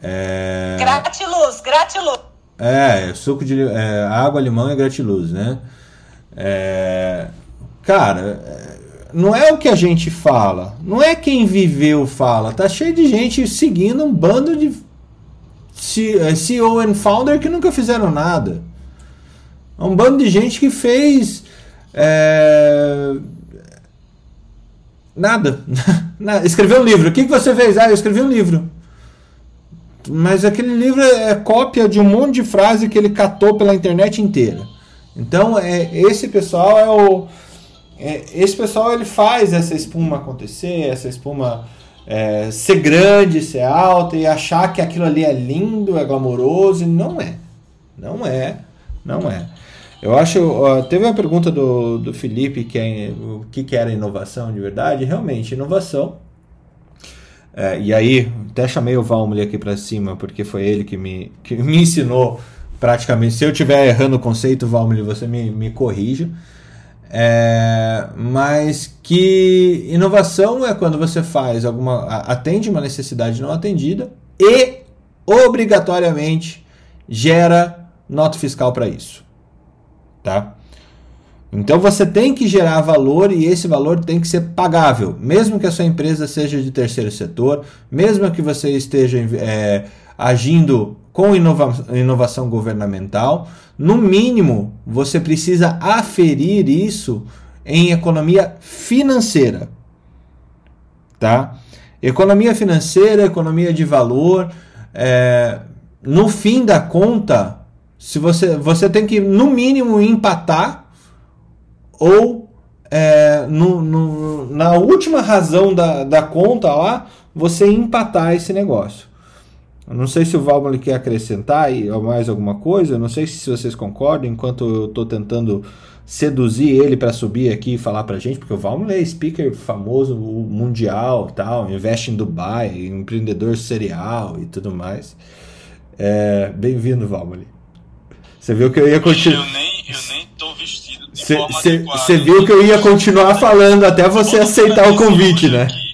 É, Gratiluz, gratiluz. é, suco de é, água, limão e gratiluz, né? É, cara, é, não é o que a gente fala, não é quem viveu fala. Tá cheio de gente seguindo um bando de CEO and founder que nunca fizeram nada. É um bando de gente que fez é, nada. Nada. Escreveu um livro. O que, que você fez? Ah, eu escrevi um livro. Mas aquele livro é cópia de um monte de frase que ele catou pela internet inteira. Então, é, esse pessoal é o. é, esse pessoal ele faz essa espuma acontecer, essa espuma é, ser grande, ser alta e achar que aquilo ali é lindo, é glamouroso, e não é. Não é. Não é. Eu acho. teve uma pergunta do, do Felipe que é o que, que era inovação de verdade. Realmente, inovação é, e aí, até chamei o Valmir aqui para cima, porque foi ele que me, que me ensinou praticamente. Se eu estiver errando o conceito, Valmir, você me, me corrija. É, mas que inovação é quando você faz alguma. atende uma necessidade não atendida e obrigatoriamente gera nota fiscal para isso. Tá? Então você tem que gerar valor e esse valor tem que ser pagável, mesmo que a sua empresa seja de terceiro setor, mesmo que você esteja é, agindo com inova inovação governamental, no mínimo você precisa aferir isso em economia financeira, tá? Economia financeira, economia de valor, é, no fim da conta, se você você tem que no mínimo empatar ou é, no, no- na última razão da, da conta lá, você empatar esse negócio. Eu não sei se o Valmoli quer acrescentar mais alguma coisa. Não sei se vocês concordam, enquanto eu estou tentando seduzir ele para subir aqui e falar pra gente, porque o Valmoli é speaker famoso mundial, tal, investe em Dubai, empreendedor serial e tudo mais. É, Bem-vindo, Valmoli. Você viu que eu ia continuar. Eu nem, eu nem tô vestido de forma adequada. Você viu que eu ia continuar falando até você aceitar o convite, né? Eu, eu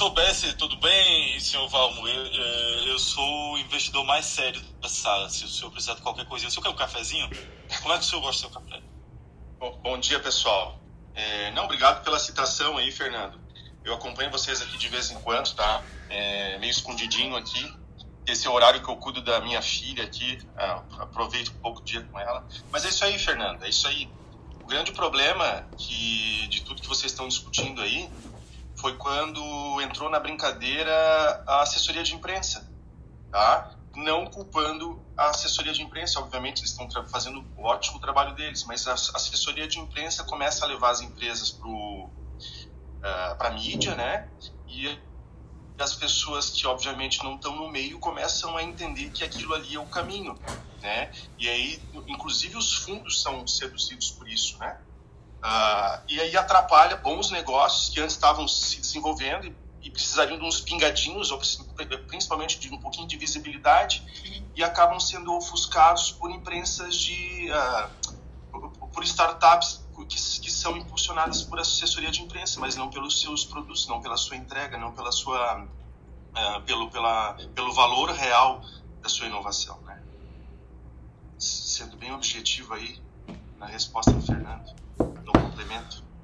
soubesse, tudo bem, senhor Valmo, eu, eu, sou o investidor mais sério da sala. Se o senhor precisar de qualquer coisa, o senhor quer um cafezinho? Como é que o senhor gosta do seu café? Bom, bom dia, pessoal. É, não, obrigado pela citação aí, Fernando. Eu acompanho vocês aqui de vez em quando, tá? É, meio escondidinho aqui. Esse é o horário que eu cuido da minha filha aqui. Ah, aproveito um pouco o dia com ela. Mas é isso aí, Fernando, é isso aí. O grande problema que, de tudo que vocês estão discutindo aí foi quando entrou na brincadeira a assessoria de imprensa, tá? Não culpando a assessoria de imprensa, obviamente eles estão fazendo um ótimo trabalho deles, mas a assessoria de imprensa começa a levar as empresas para uh, a mídia, né? E as pessoas que obviamente não estão no meio começam a entender que aquilo ali é o caminho, né? E aí, inclusive os fundos são seduzidos por isso, né? Uh, e aí atrapalha bons negócios que antes estavam se desenvolvendo e, e, precisariam de uns pingadinhos, ou principalmente de um pouquinho de visibilidade, e acabam sendo ofuscados por imprensas de. Uh, por startups que, que, são impulsionadas por assessoria de imprensa, mas não pelos seus produtos, não pela sua entrega, não pela sua, uh, pelo, pela, pelo valor real da sua inovação. Né? Sendo bem objetivo aí na resposta do Fernando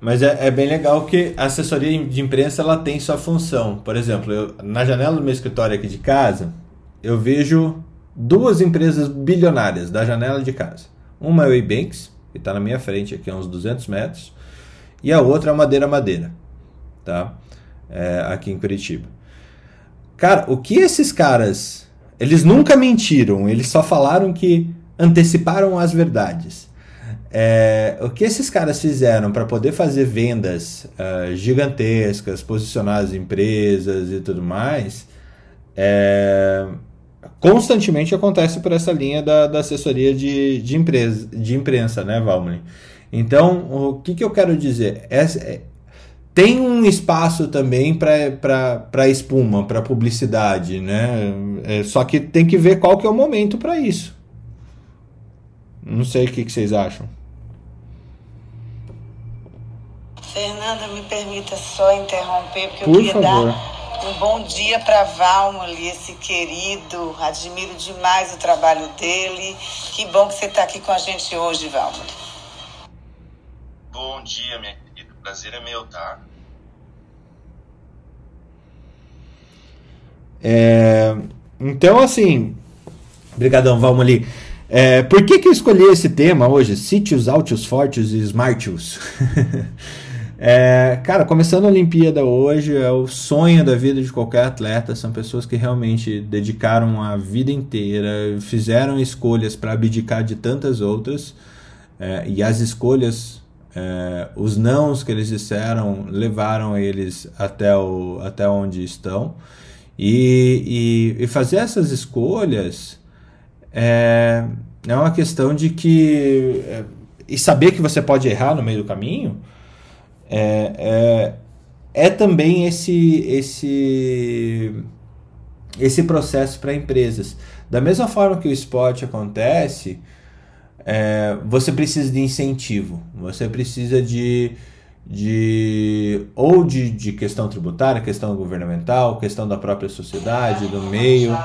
Mas é, é, bem legal que a assessoria de imprensa ela tem sua função. Por exemplo, eu, na janela do meu escritório aqui de casa, eu vejo duas empresas bilionárias da janela de casa. Uma é o Ebanks, que está na minha frente aqui a uns 200 metros, e a outra é a Madeira Madeira, tá? É, aqui em Curitiba. Cara, o que esses caras... Eles nunca mentiram, eles só falaram que anteciparam as verdades. É, o que esses caras fizeram para poder fazer vendas uh, gigantescas, posicionar as empresas e tudo mais, é, constantemente acontece por essa linha da, da assessoria de, de, empresa, de imprensa, né, Valmoni? Então, o que, que eu quero dizer? É, é, tem um espaço também para espuma, para publicidade, né? É, só que tem que ver qual que é o momento para isso. Não sei o que, que vocês acham. Fernanda, me permita só interromper, porque Por eu queria favor. dar um bom dia para Valmoli, esse querido. Admiro demais o trabalho dele. Que bom que você está aqui com a gente hoje, Valmoli. Bom dia, minha querida. O prazer é meu, tá? É, então, assim, brigadão, Valmoli. É, por que, que eu escolhi esse tema hoje? Sítios, altos, fortes e smartios. É, cara, começando a Olimpíada hoje é o sonho da vida de qualquer atleta. São pessoas que realmente dedicaram a vida inteira, fizeram escolhas para abdicar de tantas outras, é, e as escolhas, é, os nãos que eles disseram, levaram eles até, o, até onde estão. E, e, e fazer essas escolhas é, é uma questão de que. É, e saber que você pode errar no meio do caminho é, é, é também esse, esse, esse processo para empresas. Da mesma forma que o esporte acontece, é, você precisa de incentivo, você precisa de, de ou de, de questão tributária, questão governamental, questão da própria sociedade, do meio.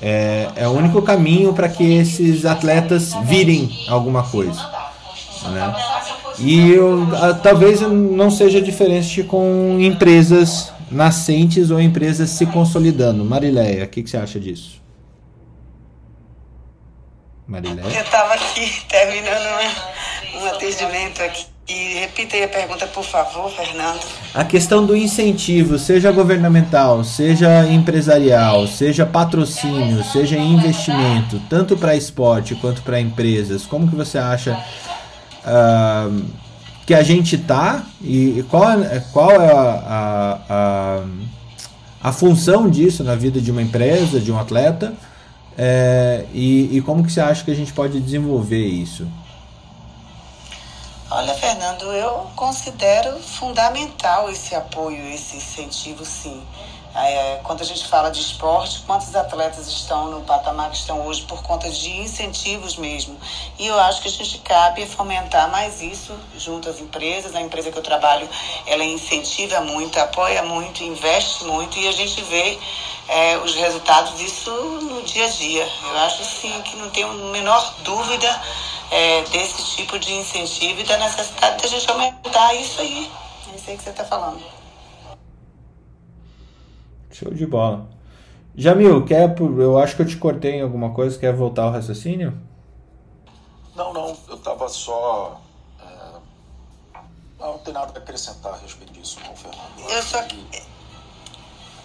É, é o único caminho para que esses atletas virem alguma coisa. Né? E eu, talvez não seja diferente com empresas nascentes ou empresas se consolidando. Marileia, o que, que você acha disso? Marileia? Eu estava aqui terminando um, um atendimento aqui. E repita aí a pergunta, por favor, Fernando. A questão do incentivo, seja governamental, seja empresarial, seja patrocínio, seja investimento, tanto para esporte quanto para empresas, como que você acha uh, que a gente tá e, qual, é, qual é a, a, a, a função disso na vida de uma empresa, de um atleta, é, e, e como que você acha que a gente pode desenvolver isso? Olha, Fernando, eu considero fundamental esse apoio, esse incentivo, sim. É, quando a gente fala de esporte, quantos atletas estão no patamar que estão hoje por conta de incentivos mesmo? E eu acho que a gente cabe fomentar mais isso junto às empresas. A empresa que eu trabalho, ela incentiva muito, apoia muito, investe muito e a gente vê é, os resultados disso no dia a dia. Eu acho sim que não tenho a menor dúvida é, desse tipo de incentivo e da necessidade da gente aumentar isso aí. É isso aí que você está falando. Show de bola. Jamil, quer, eu acho que eu te cortei em alguma coisa, quer voltar ao raciocínio? Não, não, eu estava só. É... Não, tem nada a acrescentar a respeito disso, não, Fernando. Eu só.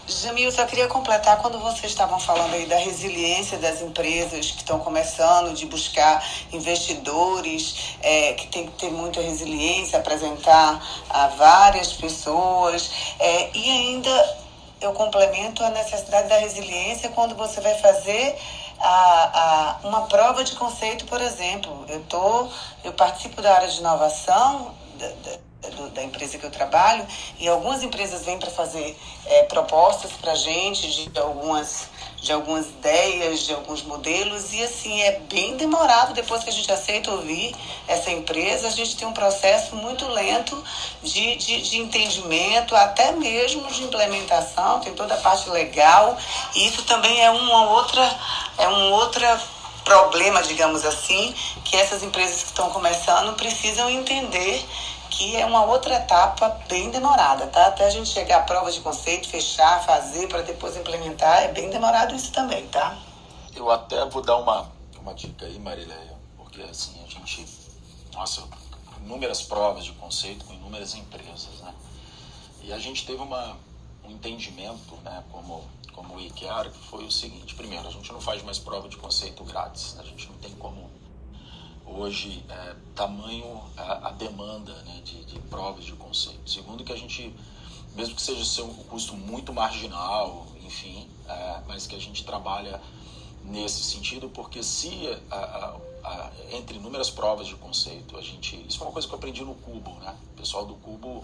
Jamil, só queria completar quando vocês estavam falando aí da resiliência das empresas que estão começando, de buscar investidores, é, que tem que ter muita resiliência, apresentar a várias pessoas, é, e ainda eu complemento a necessidade da resiliência quando você vai fazer a, a, uma prova de conceito, por exemplo. Eu, tô, eu participo da área de inovação, da, da empresa que eu trabalho, e algumas empresas vêm para fazer é, propostas para a gente de algumas de algumas ideias, de alguns modelos, e assim, é bem demorado depois que a gente aceita ouvir essa empresa, a gente tem um processo muito lento de, de, de entendimento, até mesmo de implementação, tem toda a parte legal, e isso também é uma outra, é um outra problema, digamos assim, que essas empresas que estão começando precisam entender que é uma outra etapa bem demorada, tá? Até a gente chegar à prova de conceito, fechar, fazer, para depois implementar, é bem demorado isso também, tá? Eu até vou dar uma, uma dica aí, Marileia, porque assim, a gente, nossa, inúmeras provas de conceito com inúmeras empresas, né? E a gente teve uma, um entendimento, né, como, como o IKEA, que foi o seguinte, primeiro, a gente não faz mais prova de conceito grátis, a gente não tem como hoje é, tamanho a, a demanda né, de, de, provas de conceito. Segundo que a gente, mesmo que seja um custo muito marginal, enfim, é, mas que a gente trabalha nesse sentido, porque se a, a, entre inúmeras provas de conceito, a gente, isso foi uma coisa que eu aprendi no Cubo, né? O pessoal do Cubo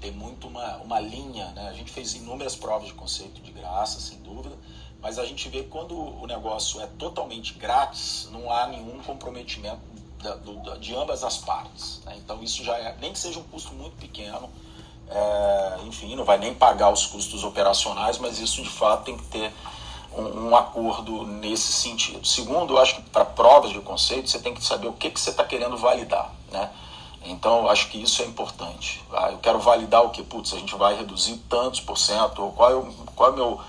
tem muito uma, uma linha, né? A gente fez inúmeras provas de conceito de graça, sem dúvida, mas a gente vê quando o negócio é totalmente grátis, não há nenhum comprometimento da, do, de ambas as partes. Né? Então isso já é, nem que seja um custo muito pequeno, é, enfim, não vai nem pagar os custos operacionais, mas isso de fato tem que ter um, um acordo nesse sentido. Segundo, eu acho que para provas de conceito você tem que saber o que, que você está querendo validar. Né? Então, acho que isso é importante. Ah, eu quero validar o que? Putz, a gente vai reduzir tantos por cento, ou qual é o, qual é o meu,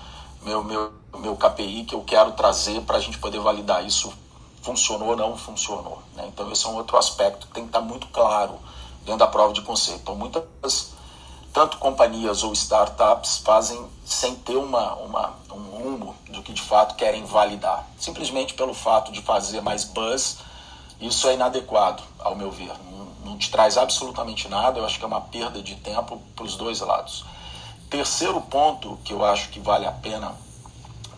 meu, meu, meu KPI que eu quero trazer para a gente poder validar isso funcionou ou não funcionou. Né? Então, esse é um outro aspecto que tem que estar muito claro dentro da prova de conceito. Então, muitas, tanto companhias ou startups, fazem sem ter uma, uma, um rumo do que de fato querem validar. Simplesmente pelo fato de fazer mais buzz, isso é inadequado, ao meu ver. Não, não te traz absolutamente nada, eu acho que é uma perda de tempo para os dois lados. Terceiro ponto que eu acho que vale a pena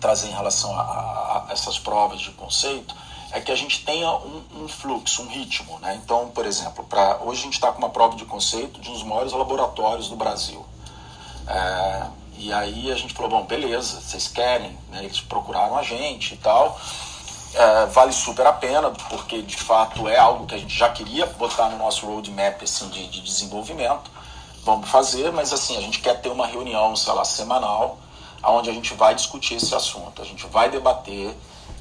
trazer em relação a, a, a essas provas de conceito é que a gente tenha um, um fluxo, um ritmo. Né? Então, por exemplo, pra, hoje a gente está com uma prova de conceito de um dos maiores laboratórios do Brasil. É, e aí a gente falou, bom, beleza, vocês querem, né? eles procuraram a gente e tal. É, vale super a pena, porque de fato é algo que a gente já queria botar no nosso roadmap assim, de, de desenvolvimento. Vamos fazer, mas assim, a gente quer ter uma reunião, sei lá, semanal, onde a gente vai discutir esse assunto, a gente vai debater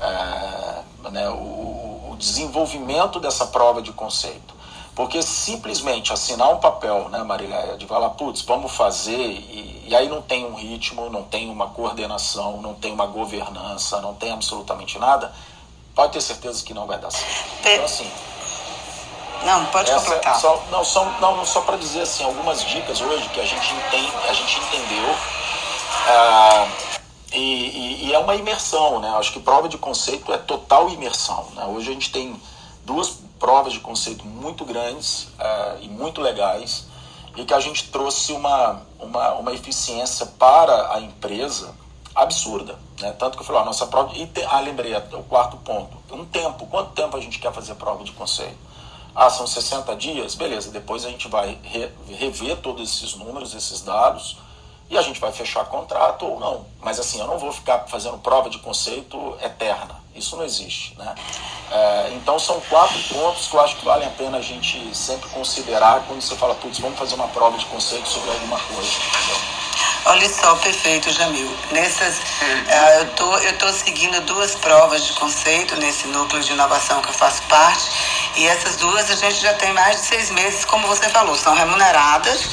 é, né, o, o, desenvolvimento dessa prova de conceito. Porque simplesmente assinar um papel, né, Mariléia, de falar, putz, vamos fazer, e, e, aí não tem um ritmo, não tem uma coordenação, não tem uma governança, não tem absolutamente nada, pode ter certeza que não vai dar certo. Então, assim. Não, pode completar. Só, não, só, não, só para dizer assim, algumas dicas hoje que a gente, entende, a gente entendeu. Ah, e, e, e, é uma imersão, né? Acho que prova de conceito é total imersão. Né? Hoje a gente tem duas provas de conceito muito grandes uh, e muito legais e que a gente trouxe uma, uma, uma eficiência para a empresa absurda. Né? Tanto que eu falei, a nossa prova. E te, ah, lembrei, o quarto ponto. Um tempo. Quanto tempo a gente quer fazer prova de conceito? Ah, são 60 dias? Beleza, depois a gente vai re, rever todos esses números, esses dados, e a gente vai fechar contrato ou não. Mas assim, eu não vou ficar fazendo prova de conceito eterna. Isso não existe. Né? É, então são quatro pontos que eu acho que vale a pena a gente sempre considerar quando você fala, putz, vamos fazer uma prova de conceito sobre alguma coisa. Entendeu? Olha só, perfeito, Jamil. Nessas, uh, eu tô, eu tô seguindo duas provas de conceito nesse núcleo de inovação que eu faço parte. E essas duas a gente já tem mais de seis meses, como você falou, são remuneradas.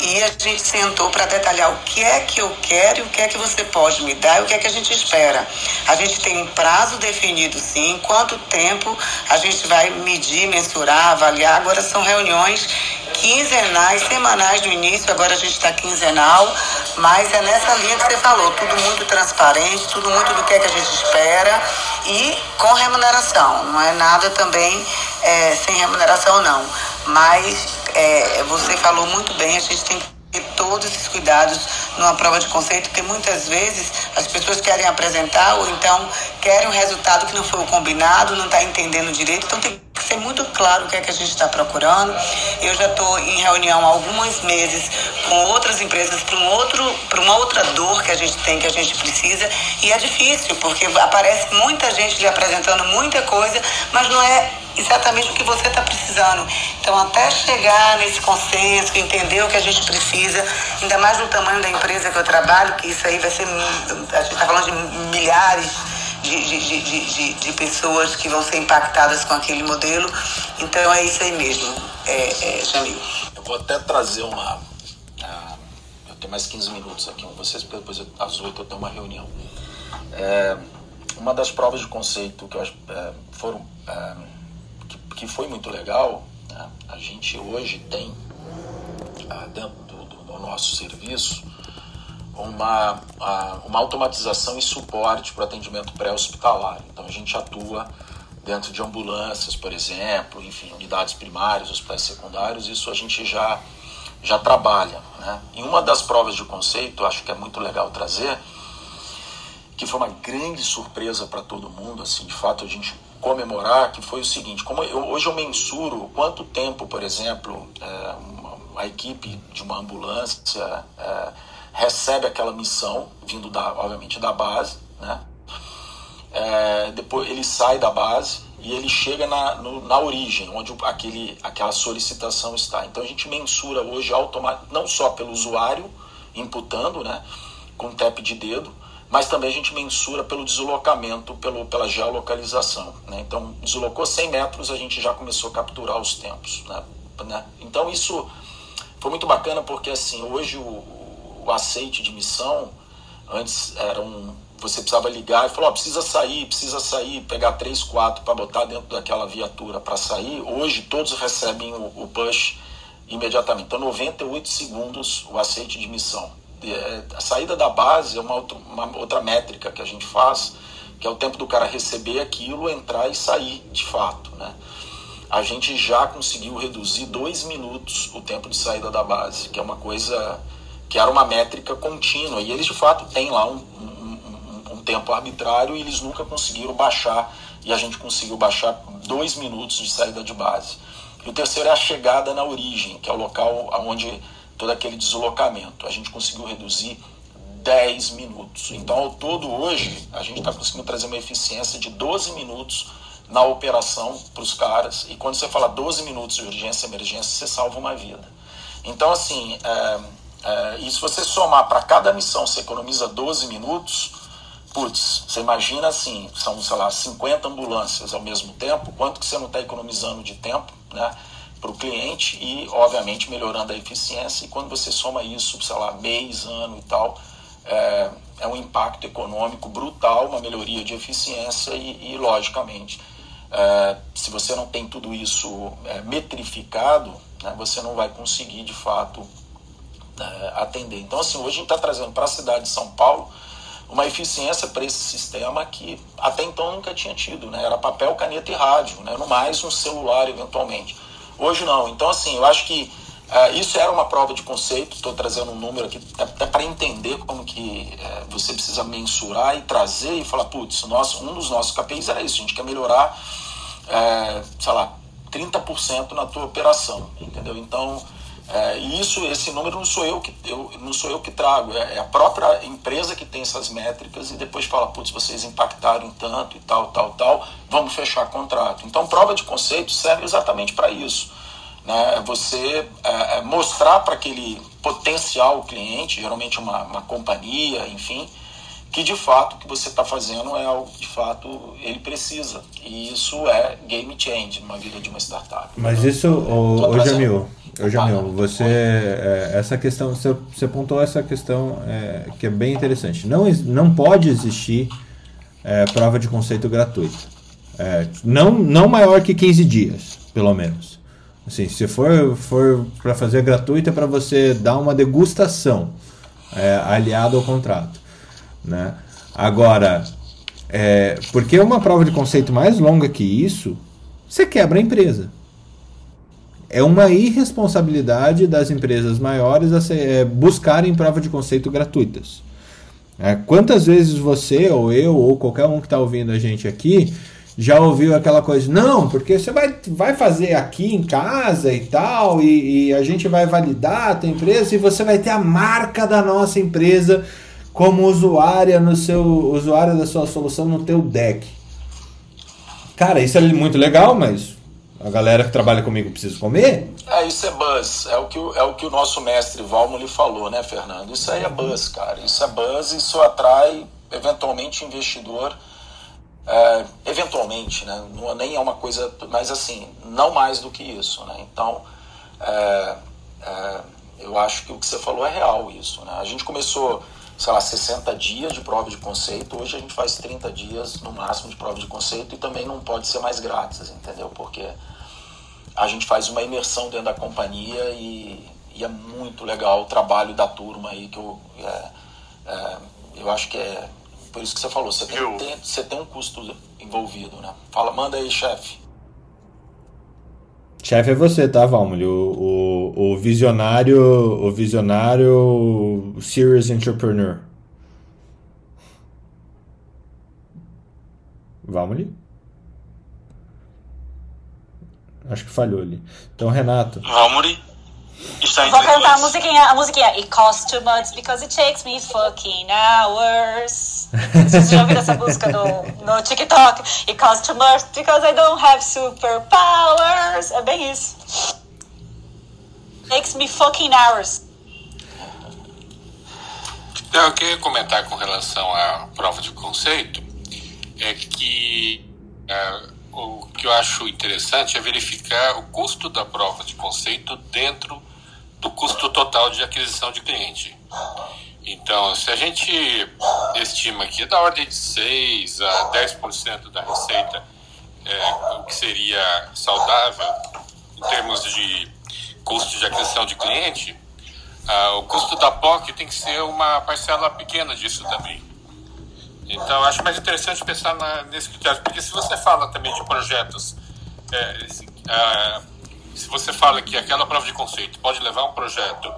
E a gente sentou para detalhar o que é que eu quero e o que é que você pode me dar e o que é que a gente espera. A gente tem um prazo definido, sim, quanto tempo a gente vai medir, mensurar, avaliar. Agora são reuniões quinzenais, semanais no início, agora a gente está quinzenal, mas é nessa linha que você falou, tudo muito transparente, tudo muito do que, é que a gente espera e com remuneração, não é nada também é, sem remuneração não, mas é, você falou muito bem, a gente tem que todos esses cuidados numa prova de conceito, porque muitas vezes as pessoas querem apresentar ou então querem um resultado que não foi o combinado, não está entendendo direito, então tem que ser muito claro o que é que a gente está procurando. Eu já estou em reunião há alguns meses com outras empresas para um outro, para uma outra dor que a gente tem, que a gente precisa, e é difícil, porque aparece muita gente lhe apresentando muita coisa, mas não é exatamente o que você está precisando. Então, até chegar nesse consenso, entender o que a gente precisa, ainda mais no tamanho da empresa que eu trabalho, que isso aí vai ser, a gente está falando de milhares de, de, de, de, pessoas que vão ser impactadas com aquele modelo. Então, é isso aí mesmo, é, é, Jamil. Eu vou até trazer uma. Uh, eu tenho mais 15 minutos aqui com vocês, porque depois às 8 eu tenho uma reunião. É, uma das provas de conceito que eu é, foram é, que foi muito legal, né? a gente hoje tem ah, dentro do, nosso serviço uma, uma automatização e suporte para atendimento pré-hospitalar. Então a gente atua dentro de ambulâncias, por exemplo, enfim, unidades primárias, hospitais secundários, isso a gente já, já trabalha. Né? E uma das provas de conceito, acho que é muito legal trazer, que foi uma grande surpresa para todo mundo, assim, de fato a gente comemorar, que foi o seguinte, como eu, hoje eu mensuro quanto tempo, por exemplo, é, a equipe de uma ambulância é, recebe aquela missão, vindo da, obviamente da base, né? É, depois ele sai da base e ele chega na, no, na origem, onde aquele, aquela solicitação está. Então a gente mensura hoje não só pelo usuário imputando, né, com tap de dedo, mas também a gente mensura pelo deslocamento, pelo, pela geolocalização. Né? Então, deslocou 100 metros, a gente já começou a capturar os tempos. Né? né? Então, isso foi muito bacana porque, assim, hoje o, o aceite de missão, antes era um, você precisava ligar e falar, oh, precisa sair, precisa sair, pegar três, quatro para botar dentro daquela viatura para sair. Hoje todos recebem o, o push imediatamente. Então, 98 segundos o aceite de missão. É, a saída da base é uma, outra, uma outra métrica que a gente faz, que é o tempo do cara receber aquilo, entrar e sair de fato. Né? A gente já conseguiu reduzir dois minutos o tempo de saída da base, que é uma coisa que era uma métrica contínua. E eles de fato têm lá um, um, um, tempo arbitrário e eles nunca conseguiram baixar. E a gente conseguiu baixar dois minutos de saída de base. E o terceiro é a chegada na origem, que é o local onde todo aquele deslocamento. A gente conseguiu reduzir 10 minutos. Então, ao todo, hoje, a gente está conseguindo trazer uma eficiência de 12 minutos na operação para os caras. E quando você fala 12 minutos de urgência e emergência, você salva uma vida. Então, assim, é, é, e se você somar para cada missão, você economiza 12 minutos, putz, você imagina assim, são, sei lá, 50 ambulâncias ao mesmo tempo, quanto que você não está economizando de tempo, né? para o cliente e, obviamente, melhorando a eficiência. E quando você soma isso, sei lá, mês, ano e tal, é, é um impacto econômico brutal, uma melhoria de eficiência e, e logicamente, é, se você não tem tudo isso é, metrificado, né, você não vai conseguir, de fato, é, atender. Então, assim, hoje a gente está trazendo para a cidade de São Paulo uma eficiência para esse sistema que até então nunca tinha tido, né? Era papel, caneta e rádio, né? No mais um celular eventualmente. Hoje não. Então, assim, eu acho que isso era uma prova de conceito, estou trazendo um número aqui até para entender como que você precisa mensurar e trazer e falar, putz, nosso, um dos nossos KPIs era isso, a gente quer melhorar, é, sei lá, 30% na tua operação, entendeu? Então, é, isso, esse número não sou eu que eu, não sou eu que trago, é, é a própria empresa que tem essas métricas e depois fala, putz, vocês impactaram tanto e tal, tal, tal, vamos fechar contrato. Então, prova de conceito serve exatamente para isso né, você é, é mostrar para aquele potencial cliente, geralmente uma, uma companhia, enfim, que de fato o que você está fazendo é algo que de fato ele precisa. E isso é game change numa vida de uma startup. Mas então, isso, o, o Jamil, o Jamil, você é, essa questão, você, você pontuou essa questão é, que é bem interessante. Não, não pode existir é, prova de conceito gratuita. É, não, não maior que 15 dias, pelo menos. Assim, se for, for para fazer gratuita, é para você dar uma degustação é, aliado ao contrato. Né? Agora, é, porque uma prova de conceito mais longa que isso, você quebra a empresa. É uma irresponsabilidade das empresas maiores a ser, é, buscarem prova de conceito gratuitas. É, quantas vezes você, ou eu, ou qualquer um que está ouvindo a gente aqui, já ouviu aquela coisa, não, porque você vai, vai fazer aqui em casa e tal, e, e, a gente vai validar a tua empresa e você vai ter a marca da nossa empresa como usuária no seu usuário da sua solução no teu deck. Cara, isso é muito legal, mas a galera que trabalha comigo precisa comer. É, isso é buzz. É o que é o, que o nosso mestre Valmo lhe falou, né, Fernando? Isso aí é buzz, cara. Isso é buzz, isso atrai eventualmente investidor é, eventualmente, né? Não, nem é uma coisa, mas assim, não mais do que isso, né? Então, é, é, eu acho que o que você falou é real isso, né? A gente começou, sei lá, 60 dias de prova de conceito, hoje a gente faz 30 dias no máximo de prova de conceito e também não pode ser mais grátis, entendeu? Porque a gente faz uma imersão dentro da companhia e, e é muito legal o trabalho da turma aí que eu, é, é, eu acho que é por isso que você falou, você tem, tem, você tem um custo envolvido, né? Fala, manda aí, chefe. Chefe é você, tá, Valmoli? O, o, o visionário, o visionário serious entrepreneur. Valmoli? Acho que falhou ali. Então, Renato. Valmoli? Está Vou cantar a musiquinha, a musiquinha. It costs too much because it takes me fucking hours. Vocês já ouviram essa música no, no TikTok? It costs too much because I don't have superpowers. É bem isso. Takes me fucking hours. Eu queria comentar com relação à prova de conceito é que é, o que eu acho interessante é verificar o custo da prova de conceito dentro do custo total de aquisição de cliente. Então, se a gente estima que é da ordem de 6 a 10% da receita, é, o que seria saudável em termos de custo de aquisição de cliente, ah, o custo da POC tem que ser uma parcela pequena disso também. Então, acho mais interessante pensar na, nesse critério, porque se você fala também de projetos é, ah, se você fala que aquela prova de conceito pode levar um projeto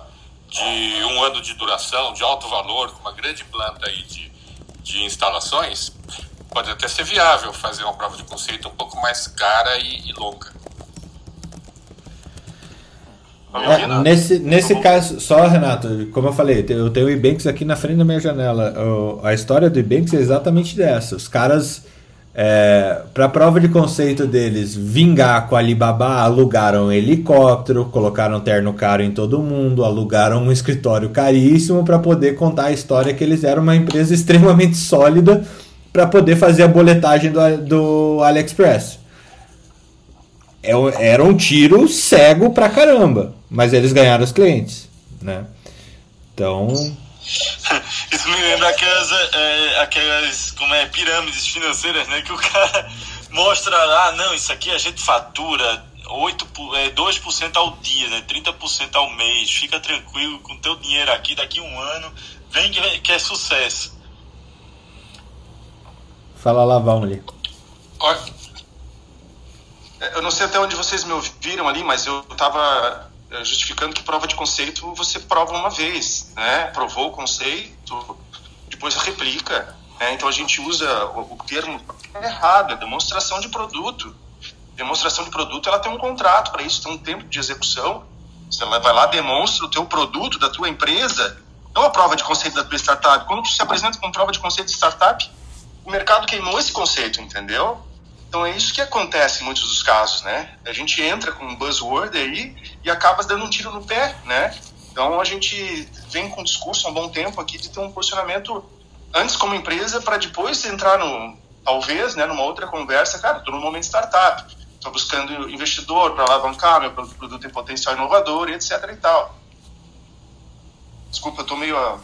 de um ano de duração, de alto valor, com uma grande planta aí de, de instalações, pode até ser viável fazer uma prova de conceito um pouco mais cara e, e longa. É, nesse nesse caso, só Renato, como eu falei, eu tenho o Ebanks aqui na frente da minha janela. a história do Ebanks é exatamente dessa. Os caras é, para prova de conceito deles vingar com a Alibaba, alugaram um helicóptero, colocaram terno caro em todo mundo, alugaram um escritório caríssimo para poder contar a história que eles eram uma empresa extremamente sólida para poder fazer a boletagem do, do AliExpress. É era um tiro cego pra caramba, mas eles ganharam os clientes, né? Então, Isso me lembra aquelas, é, aquelas como é, pirâmides financeiras, né? Que o cara mostra, ah, não, isso aqui a gente fatura 8, é, 2% ao dia, né? 30% ao mês. Fica tranquilo com teu dinheiro aqui, daqui um ano, vem que, que é sucesso. Fala lá, Valmoli. Eu não sei até onde vocês me ouviram ali, mas eu estava eh, justificando que prova de conceito você prova uma vez, né? Provou o conceito, depois replica. Né? Então a gente usa o, o termo errado, é demonstração de produto. Demonstração de produto, ela tem um contrato para isso, tem um tempo de execução. Você vai lá, demonstra o teu produto da tua empresa, não a prova de conceito da tua startup. Quando tu se apresenta com prova de conceito de startup, o mercado queimou esse conceito, entendeu? Então é isso que acontece em muitos dos casos, né? A gente entra com um buzzword aí e acaba dando um tiro no pé, né? Então a gente vem com um discurso há um bom tempo aqui de ter um posicionamento antes como empresa para depois entrar no talvez, né, numa outra conversa, cara, estou no momento startup, estou buscando investidor para alavancar meu produto tem potencial inovador, etc e tal. Desculpa, estou meio uh,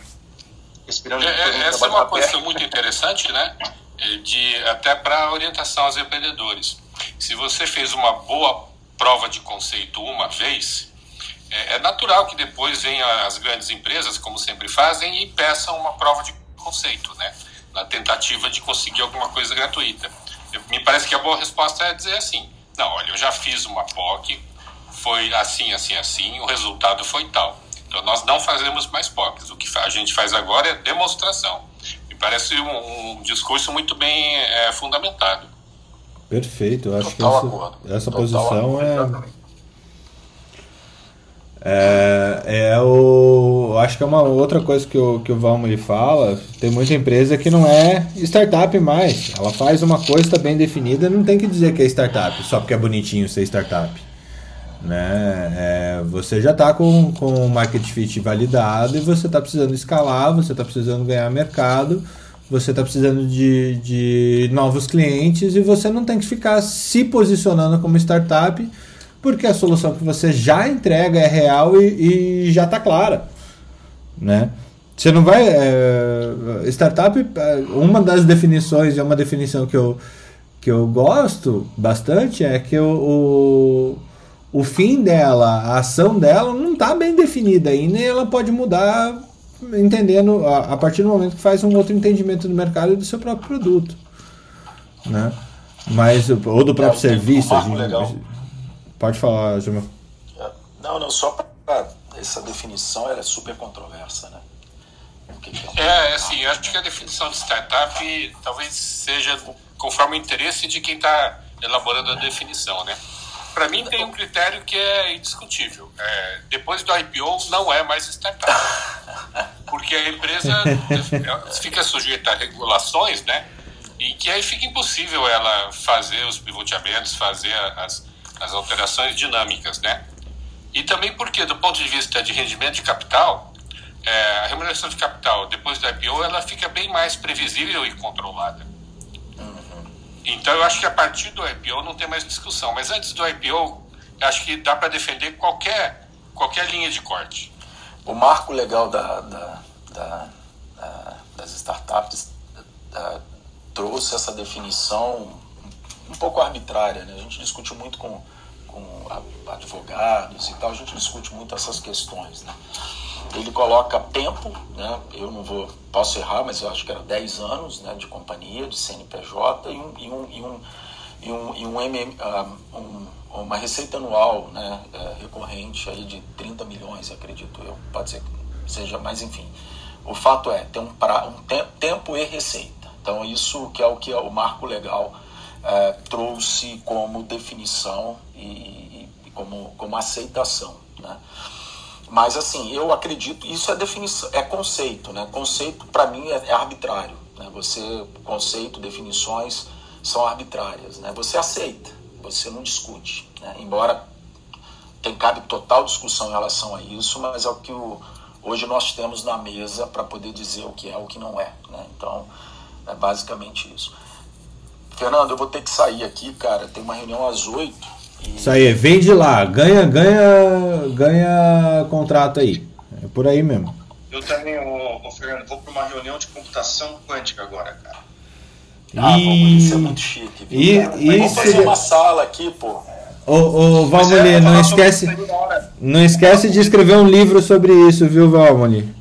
respirando. É, é essa é uma posição muito interessante, né? De até para orientação aos empreendedores. Se você fez uma boa prova de conceito uma vez, é, é natural que depois venham as grandes empresas, como sempre fazem, e peçam uma prova de conceito, né? Na tentativa de conseguir alguma coisa gratuita. Eu, me parece que a boa resposta é dizer assim: não, olha, eu já fiz uma POC, foi assim, assim, assim, o resultado foi tal. Então nós não fazemos mais POCs. O que a gente faz agora é demonstração. Me parece um, um discurso muito bem é, fundamentado. Perfeito, eu acho Total que essa, essa posição acordo. É é, o. Acho que é uma outra coisa que o, que o Valmoli fala. Tem muita empresa que não é startup mais. Ela faz uma coisa, está bem definida, não tem que dizer que é startup, só porque é bonitinho ser startup. Né? É, você já está com, com o market fit validado e você está precisando escalar, você está precisando ganhar mercado, você está precisando de, de novos clientes e você não tem que ficar se posicionando como startup porque a solução que você já entrega é real e, e já está clara, né? Você não vai é, startup é, uma das definições e é uma definição que eu que eu gosto bastante é que o, o, o fim dela, a ação dela não está bem definida ainda e ela pode mudar entendendo a, a, partir do momento que faz um outro entendimento do mercado e do seu próprio produto, né? Mas ou do próprio é, serviço. Um gente, Pode falar, Gilmar. Não, não, só para essa definição ela é super controversa, né? É, é, assim, eu acho que a definição de startup talvez seja conforme o interesse de quem está elaborando a definição, né? Para mim tem um critério que é indiscutível. É, depois do IPO não é mais startup, porque a empresa fica sujeita a regulações, né? E que aí fica impossível ela fazer os pivoteamentos, fazer as as alterações dinâmicas, né? E também porque, do ponto de vista de rendimento de capital, é, a remuneração de capital depois do IPO ela fica bem mais previsível e controlada. Uhum. Então eu acho que a partir do IPO não tem mais discussão, mas antes do IPO acho que dá para defender qualquer qualquer linha de corte. O marco legal da, da, da, da das startups trouxe essa definição um pouco arbitrária. Né? A gente discute muito com advogados e tal, a gente discute muito essas questões. Né? Ele coloca tempo, né? eu não vou, posso errar, mas eu acho que era 10 anos né, de companhia, de CNPJ e, um, e, um, e, um, e, um, e um, MM, um, uma receita anual né, é, recorrente aí de 30 milhões, acredito eu. Pode ser que seja, mas enfim. O fato é, ter um, pra, um te, tempo e receita. Então, isso que é o que é o marco legal é, trouxe como definição e, como, como aceitação. Né? Mas assim, eu acredito, isso é definição, é conceito, né? Conceito para mim é, é, arbitrário. Né? Você, conceito, definições são arbitrárias. Né? Você aceita, você não discute. Né? Embora tem cabe total discussão em relação a isso, mas é o que o, hoje nós temos na mesa para poder dizer o que é o que não é. Né? Então, é basicamente isso. Fernando, eu vou ter que sair aqui, cara. Tem uma reunião às 8. Isso aí, vende lá, ganha, ganha, ganha contrato aí. É por aí mesmo. Eu também, ô, ô Fernando, vou para uma reunião de computação quântica agora, cara. Ah, e... isso é muito chique. Viu, e, cara? e vamos fazer uma sala aqui, pô. Ô, ô Valmoli, não esquece, não esquece de escrever um livro sobre isso, viu, Valmoli?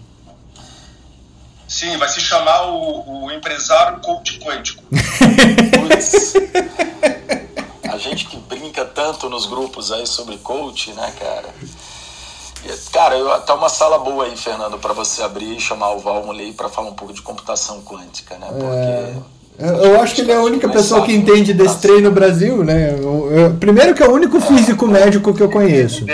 Sim, vai se chamar o, o empresário coach quântico. a gente que brinca tanto nos grupos aí sobre coach, né, cara? Cara, eu, tá uma sala boa aí, Fernando, para você abrir e chamar o Valmole aí para falar um pouco de computação quântica, né? Porque. É, eu acho que ele é a única pessoa que entende desse trem no Brasil, né? Eu, eu, primeiro que é o único físico médico que eu conheço.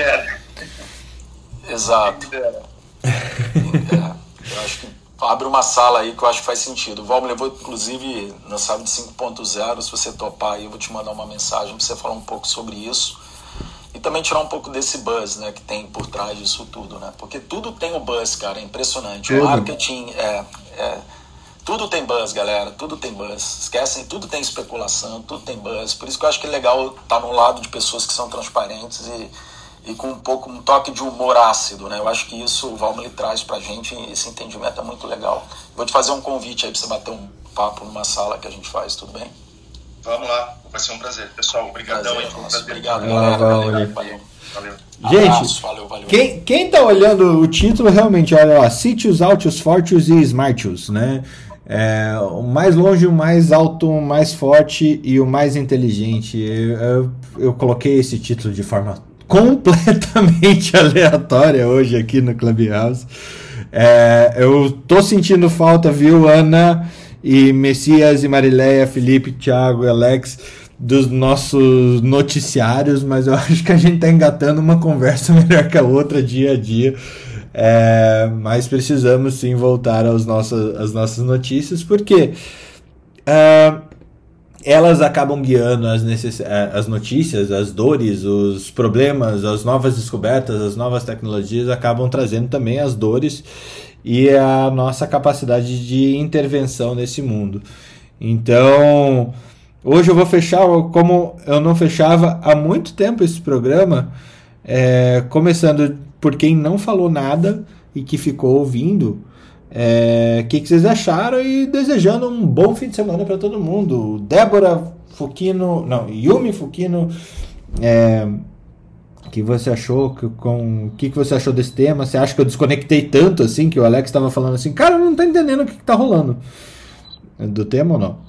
Exato. É, eu acho que abre uma sala aí que eu acho que faz sentido. O Val me levou, inclusive, na sala de 5.0. Se você topar aí, eu vou te mandar uma mensagem para você falar um pouco sobre isso. E também tirar um pouco desse buzz, né, que tem por trás disso tudo, né? Porque tudo tem o buzz, cara, é impressionante. Tudo. O marketing é, é, tudo tem buzz, galera, tudo tem buzz. Esquecem, tudo tem especulação, tudo tem buzz. Por isso que eu acho que é legal estar no lado de pessoas que são transparentes e e com um pouco um toque de humor ácido, né? Eu acho que isso o Valmir traz pra gente esse entendimento é muito legal. Vou te fazer um convite aí pra você bater um papo numa sala que a gente faz, tudo bem? Vamos lá, vai ser um prazer. Pessoal, obrigadão prazer, aí. Prazer. Obrigado, galera. Valeu. valeu. Gente, Abraço, valeu, valeu. Quem, quem tá olhando o título realmente, olha lá, Sítios, Altios, Fortios e Smartios, né? É, o mais longe, o mais alto, o mais forte e o mais inteligente. Eu, eu, eu coloquei esse título de forma completamente aleatória hoje aqui no Clubhouse. É, eu tô sentindo falta, viu, Ana e Messias e Marileia, Felipe, Thiago e Alex dos nossos noticiários, mas eu acho que a gente tá engatando uma conversa melhor que a outra dia a dia. É, mas precisamos sim voltar aos nossos, às nossas notícias, porque uh, elas acabam guiando as, necess... Eh, as notícias, as dores, os problemas, as novas descobertas, as novas tecnologias acabam trazendo também as dores e a nossa capacidade de intervenção nesse mundo. Então, hoje eu vou fechar como eu não fechava há muito tempo esse programa, é, começando por quem não falou nada e que ficou ouvindo. É, que, que, vocês acharam e desejando um bom fim de semana para todo mundo. Débora Fukino, não, Yumi Fukino, é, que você achou que, com que, que você achou desse tema? Você acha que eu desconectei tanto assim que o Alex estava falando assim, cara, eu não tô entendendo o que, que tá rolando do tema ou não?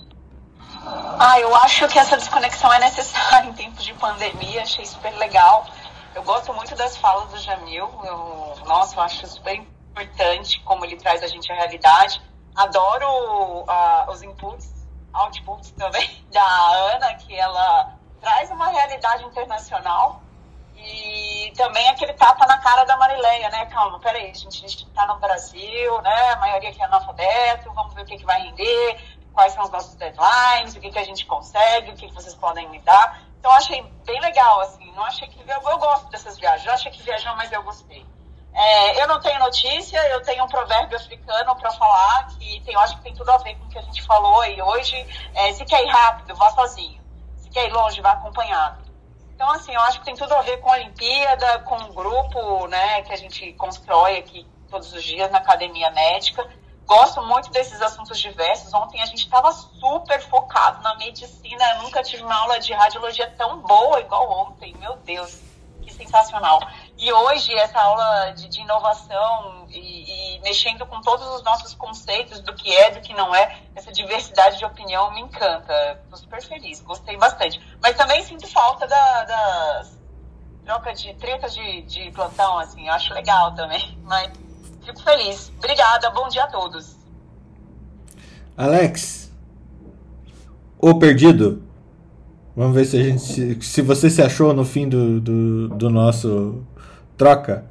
Ah, eu acho que essa desconexão é necessária em tempos de pandemia, achei super legal. Eu gosto muito das falas do Jamil, eu, nossa, eu acho super como ele traz a gente à realidade. Adoro uh, os inputs, outputs também da Ana, que ela traz uma realidade internacional e também aquele tapa na cara da Marileia, né? Calma, peraí, a gente está no Brasil, né? A maioria aqui é analfabeto, vamos ver o que, que vai render, quais são os nossos deadlines, o que, que a gente consegue, o que, que vocês podem me dar. Então, achei bem legal, assim. Não achei que. Eu, eu gosto dessas viagens. Eu achei que viajou, mas eu gostei. É, eu não tenho notícia, eu tenho um provérbio africano para falar que tem, eu acho que tem tudo a ver com o que a gente falou e hoje. É, se quer ir rápido, vá sozinho. Se quer ir longe, vá acompanhado. Então, assim, eu acho que tem tudo a ver com a Olimpíada, com o grupo né, que a gente constrói aqui todos os dias na academia médica. Gosto muito desses assuntos diversos. Ontem a gente estava super focado na medicina. Eu nunca tive uma aula de radiologia tão boa igual ontem. Meu Deus, sensacional. E hoje, essa aula de, de inovação e, e, mexendo com todos os nossos conceitos do que é, do que não é, essa diversidade de opinião me encanta. Estou super feliz, gostei bastante. Mas também sinto falta da, das trocas de tretas de, de plantão, assim, eu acho legal também. Mas fico feliz. Obrigada, bom dia a todos. Alex, o perdido. Vamos ver se a gente se, se você se achou no fim do, do, do nosso Troca.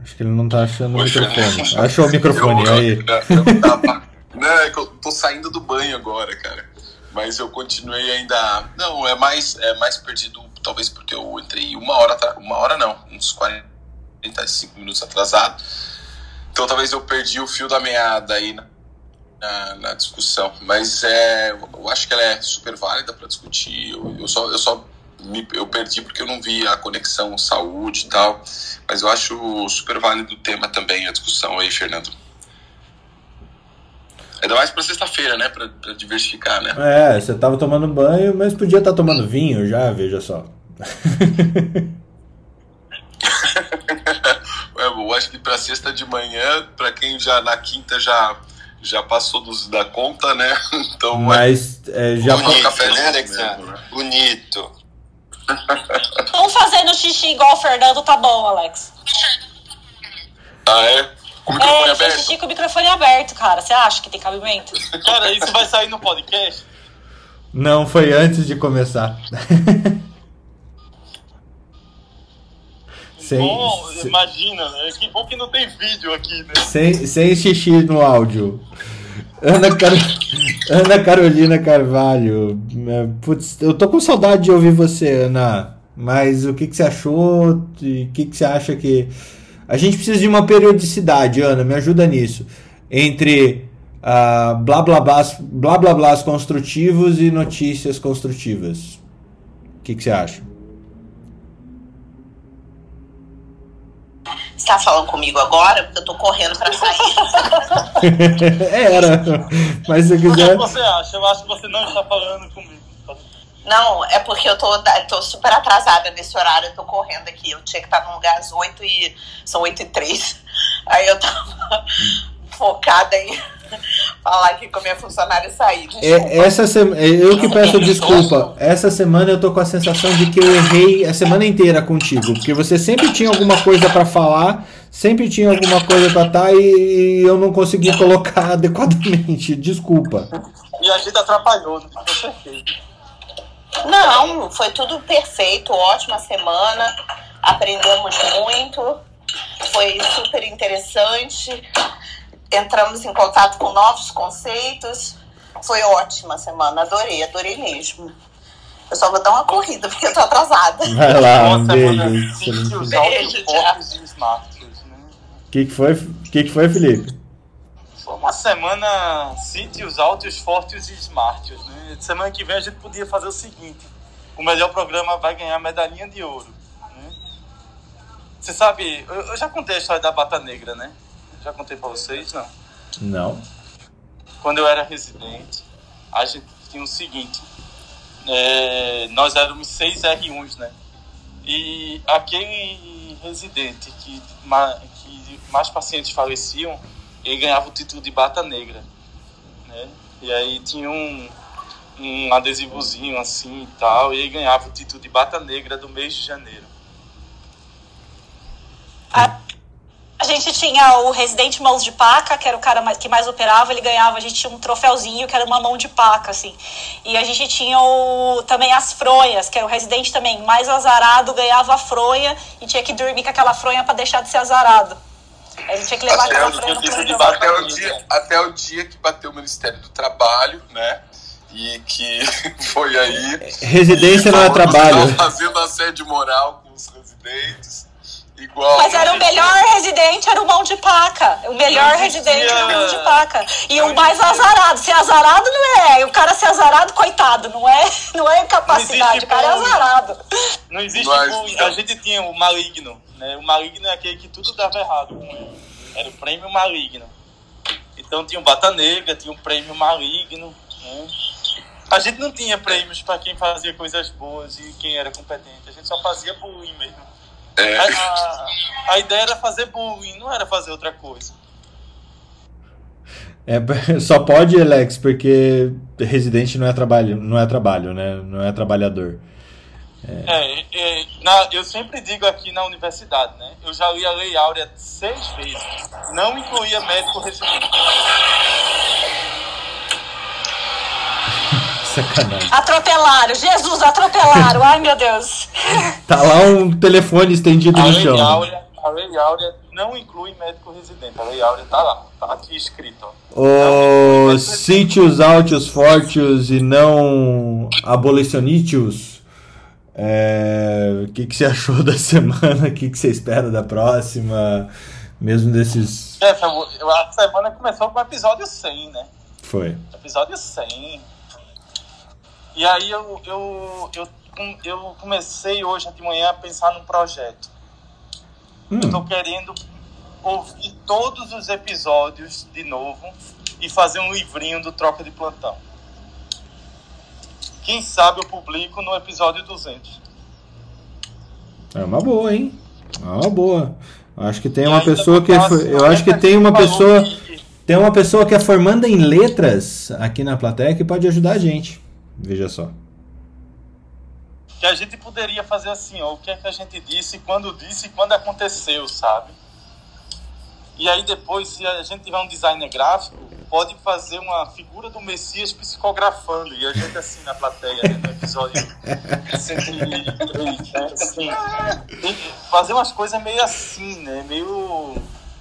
Acho que ele não tá achando Poxa, o microfone. Achou o microfone, eu, aí. Eu, eu tava, é que eu tô saindo do banho agora, cara. Mas eu continuei ainda. Não, é mais, é mais perdido, talvez porque eu entrei uma hora, uma hora não, uns 45 minutos atrasado. Então talvez eu perdi o fio da meada aí na, na, discussão. Mas é, eu acho que ela é super válida para discutir. Eu, eu, só, eu só me, eu perdi porque eu não vi a conexão saúde e tal. Mas eu acho super válido o tema também, a discussão aí, Fernando. Ainda mais pra sexta-feira, né? Pra, pra, diversificar, né? É, você tava tomando banho, mas podia estar tá tomando vinho já, veja só. eu acho que pra sexta de manhã, pra quem já na quinta já já passou dos, da conta, né? Então, mas é, já bonito, café, né, Alexandre? Bonito. Não fazendo xixi igual o Fernando, tá bom, Alex. Ah, é? Com o microfone É, ele fez aberto? xixi com o microfone aberto, cara. Você acha que tem cabimento? Cara, isso vai sair no podcast? Não, foi antes de começar. sem, bom, se- imagina, né? Que bom que não tem vídeo aqui, né? sem, sem xixi no áudio. Ana, Car... Ana Carolina Carvalho. é, Putz, eu tô com saudade de ouvir você, Ana. Mas o que, que você achou? E O que, que você acha que. A gente precisa de uma periodicidade, Ana, me ajuda nisso. Entre ah, blá blá blás, blá blá blás construtivos e notícias construtivas. O que, que você acha? Você tá falando comigo agora? Porque eu tô correndo pra sair. Era. Mas se O que quiser. você acha? Eu acho que você não está falando comigo. Não, é porque eu tô, tô super atrasada nesse horário, eu tô correndo aqui. Eu tinha que estar num lugar às 8 e. São 8 e 3. Aí eu tava focada em falar aqui com a minha funcionária e sair. É, essa sema- é eu que peço desculpa. Essa semana eu tô com a sensação de que eu errei a semana inteira contigo, porque você sempre tinha alguma coisa pra falar, sempre tinha alguma coisa pra estar e eu não consegui colocar adequadamente. Desculpa. E a gente atrapalhou, não ficou perfeito. Não, foi tudo perfeito, ótima semana. Aprendemos muito, foi super interessante. Entramos em contato com novos conceitos. Foi ótima semana, adorei, adorei mesmo. Eu só vou dar uma corrida porque eu tô atrasada. Vai lá, um Uma semana beijo. os O que, que foi? O que, que foi, Felipe? Foi uma semana sítios, altos, fortes e smarts, né? Semana que vem a gente podia fazer o seguinte: o melhor programa vai ganhar medalhinha de ouro. Né? Você sabe, eu, eu já contei a história da Bata Negra, né? Já contei pra vocês, não? Não. Quando eu era residente, a gente tinha o seguinte: é, nós éramos seis R1s, né? E aquele residente que, que mais pacientes faleciam, ele ganhava o título de Bata Negra, né? E aí tinha um, um adesivozinho assim e tal, e ele ganhava o título de Bata Negra do mês de janeiro. A, a gente tinha o Residente Mãos de Paca, que era o cara mais, que mais operava, ele ganhava, a gente tinha um troféuzinho que era uma mão de paca, assim. E a gente tinha o, também as fronhas, que era o residente também mais azarado, ganhava a fronha e tinha que dormir com aquela fronha pra deixar de ser azarado. A gente tinha que levar Até aquela o fronha dia. Até o, dia, até o dia que bateu o Ministério do Trabalho, né? E que foi aí. Residência não é trabalho. "Não, Fazendo assédio moral com os residentes. Igual. Mas era o melhor residente, era o mão de paca. O melhor Não existia- residente era o mão de paca. E não o mais existia- azarado. Ser azarado não é. E o cara ser azarado, coitado, não é, não é capacidade. existe O cara é bullying. azarado. Não existe Mas, bullying. então. A gente tinha o maligno, né? O maligno é aquele que tudo dava errado com ele. Era o prêmio maligno. Então tinha o Bata Negra, tinha o prêmio maligno. Né? A gente não tinha prêmios para quem fazia coisas boas e quem era competente. A gente só fazia bullying mesmo. É, A, a- a ideia era fazer bullying, não era fazer outra coisa. É, só pode, Alex, porque residente não é trabalho, não é trabalho, né? Não é trabalhador. É, é, na- eu sempre digo aqui na universidade, né? Eu já li a Lei Áurea seis vezes. Não incluía médico residente. Sacanagem. Atropelaram. Jesus, atropelaram. Ai, meu Deus. Tá lá um telefone estendido A no Lei chão. Áurea, a Lei Áurea não inclui médico residente. A Lei Áurea tá lá, tá aqui escrito. ó. Os sítios altos fortes e não abolicionítios. É, O que, que você achou da semana? O que, que você espera da próxima? Mesmo desses. Jeff, eu- eu- a semana começou com o episódio 100, né? Foi. Episódio 100. E aí eu, eu, eu, eu comecei hoje de manhã a pensar num projeto. Eu tô Hum, querendo ouvir todos os episódios de novo e fazer um livrinho do Troca de Plantão. Quem sabe eu publico no episódio 200. é uma boa, hein? É uma boa. Acho que tem E uma pessoa no que. próximo, Eu acho que tem uma pessoa. que- Tem uma pessoa que é formanda em letras aqui na plateia que pode ajudar a gente. Veja só. que a gente poderia fazer assim, ó, o que é que a gente disse, quando disse quando aconteceu, sabe? E aí depois, se a gente tiver um designer gráfico, pode fazer uma figura do Messias psicografando, e a gente assim na plateia, né, no episódio 103, né, assim, fazer umas coisas meio assim, né, meio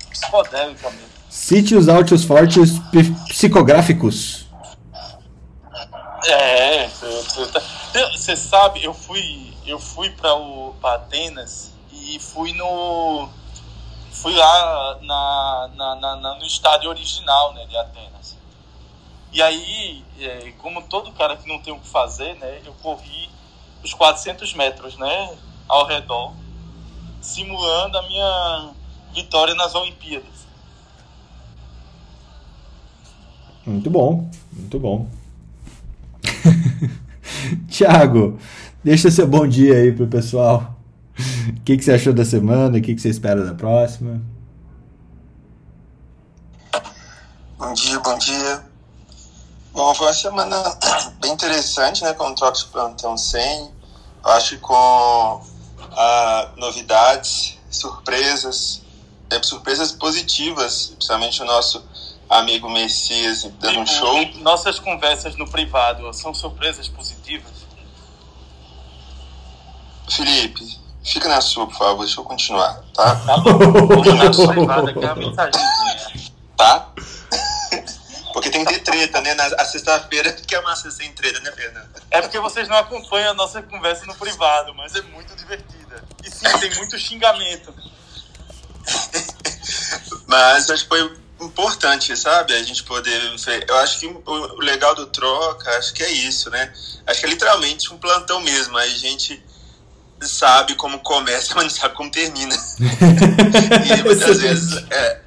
psicodélica mesmo. Cite os áudios fortes psicográficos. É, você sabe, eu fui, eu fui para o pra Atenas e fui no fui lá na, na, na, no estádio original né, de Atenas. E aí, é, como todo cara que não tem o que fazer, né, eu corri os 400 metros né, ao redor, simulando a minha vitória nas Olimpíadas. Muito bom, muito bom. Tiago, deixa seu bom dia aí pro pessoal. O que, que você achou da semana? O que, que você espera da próxima? Bom dia, bom dia. Bom, foi uma semana bem interessante, né? Com o Troca de Plantão 100. Eu acho que com ah, novidades, surpresas, é, surpresas positivas, principalmente o nosso amigo Messias dando um show. Nossas conversas no privado são surpresas positivas? Felipe, fica na sua, por favor, deixa eu continuar, tá? Tá bom, vou aqui a mensagenzinha. Tá? Porque tem que ter treta, né? Na, a sexta-feira que é massa sem treta, né, Fernando? É porque vocês não acompanham a nossa conversa no privado, mas é muito divertida. E sim, tem muito xingamento. mas acho que foi importante, sabe? A gente poder. Eu acho que o legal do troca, acho que é isso, né? Acho que é literalmente um plantão mesmo. Aí a gente sabe como começa, mas não sabe como termina. e muitas vezes. É.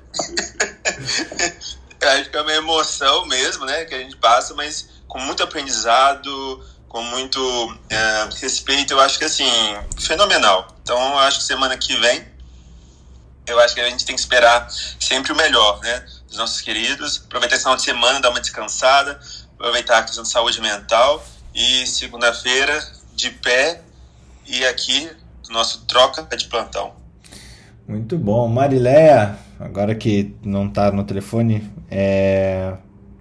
acho que é uma emoção mesmo, né? Que a gente passa, mas com muito aprendizado, com muito é, respeito. Eu acho que assim, fenomenal. Então, eu acho que semana que vem eu acho que a gente tem que esperar sempre o melhor, né? Dos nossos queridos. Aproveitar esse final de semana, dar uma descansada, aproveitar a questão de saúde mental. E segunda-feira, de pé, e aqui, nosso troca de plantão. Muito bom. Marileia, agora que não está no telefone, é...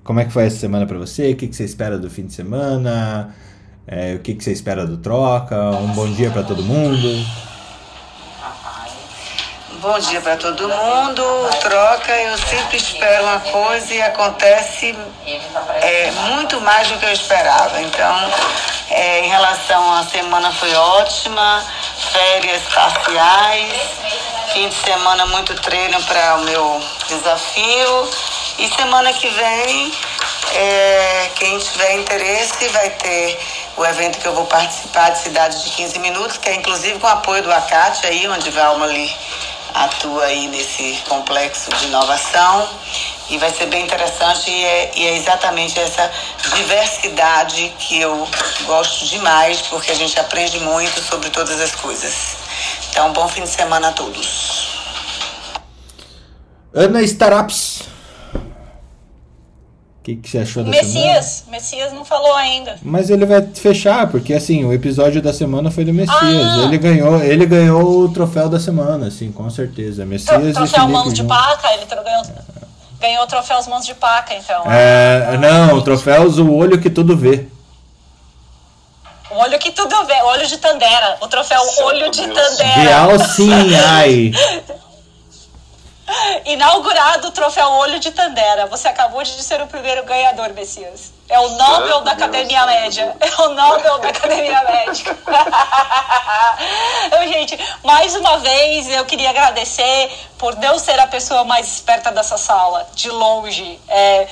como é que foi essa semana para você? O que, que você espera do fim de semana? É, o que, que você espera do troca? Um bom dia para todo mundo. Bom dia para todo mundo. Troca, eu sempre espero uma coisa e acontece é, muito mais do que eu esperava. Então, é, em relação à semana foi ótima, férias parciais, fim de semana muito treino para o meu desafio. E semana que vem, é, quem tiver interesse vai ter o evento que eu vou participar de Cidade de 15 Minutos, que é inclusive com apoio do Acate aí, onde Valma ali atua aí nesse complexo de inovação e vai ser bem interessante e é, e é, exatamente essa diversidade que eu gosto demais porque a gente aprende muito sobre todas as coisas. Então, bom fim de semana a todos. Ana Startups que, que você achou da Messias. semana? Messias não falou ainda. Mas ele vai fechar, porque assim, o episódio da semana foi do Messias. Ah. Ele ganhou, ele ganhou o troféu da semana, assim, com certeza. Messias Tro troféu Mãos de Paca, ele ganhou, ganhou o troféu Mãos de Paca, então. É, ah, não, o troféu o olho que tudo vê. O olho que tudo vê, olho de Tandera. O troféu Olho de Tandera. Real sim, ai. Inaugurado o troféu Olho de Tandera. Você acabou de ser o primeiro ganhador, Messias. É o Nobel da Academia Deus Média. É o Nobel da Academia Médica. eu, gente, mais uma vez eu queria agradecer por Deus ser a pessoa mais esperta dessa sala, de longe. É,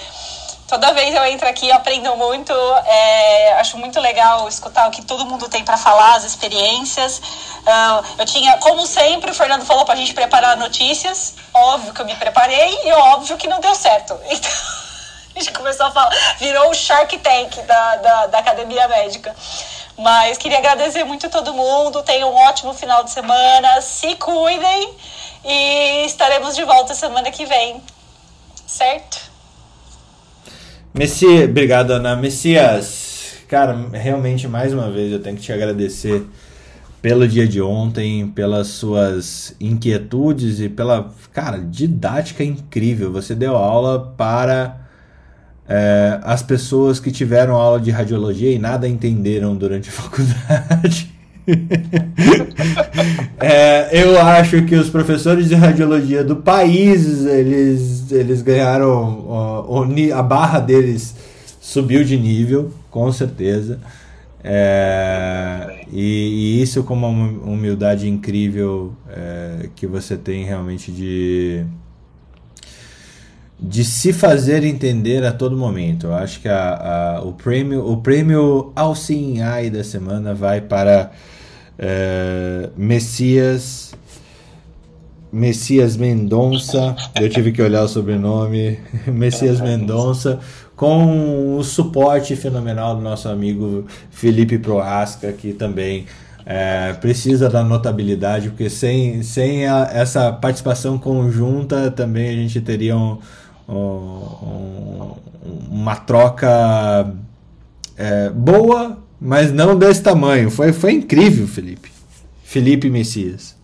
toda vez eu entro aqui, aprendo muito. É, acho muito legal escutar o que todo mundo tem para falar, as experiências. Uh, eu tinha, como sempre, o Fernando falou para a gente preparar notícias. Óbvio que eu me preparei e óbvio que não deu certo. Então, a gente começou a falar, virou o Shark Tank da, da, da Academia Médica. Mas queria agradecer muito a todo mundo. Tenham um ótimo final de semana. Se cuidem. E estaremos de volta semana que vem. Certo? Messias, obrigado, Ana. Messias, cara, realmente mais uma vez eu tenho que te agradecer pelo dia de ontem, pelas suas inquietudes e pela, cara, didática incrível. Você deu aula para é, as pessoas que tiveram aula de radiologia e nada entenderam durante a faculdade. é, eu acho que os professores de radiologia do país eles, eles ganharam ó, a barra deles subiu de nível com certeza é, e, e, isso com uma humildade incrível é, que você tem realmente de de se fazer entender a todo momento. Eu acho que a, a, o prêmio o prêmio Alcin Ai da semana vai para é, Messias Messias Mendonça, eu tive que olhar o sobrenome, Messias Mendonça, com o suporte fenomenal do nosso amigo Felipe Proasca, que também é, precisa da notabilidade, porque sem, sem a, essa participação conjunta também a gente teria um, um, uma troca é, boa, mas não desse tamanho. Foi, foi incrível, Felipe. Felipe Messias.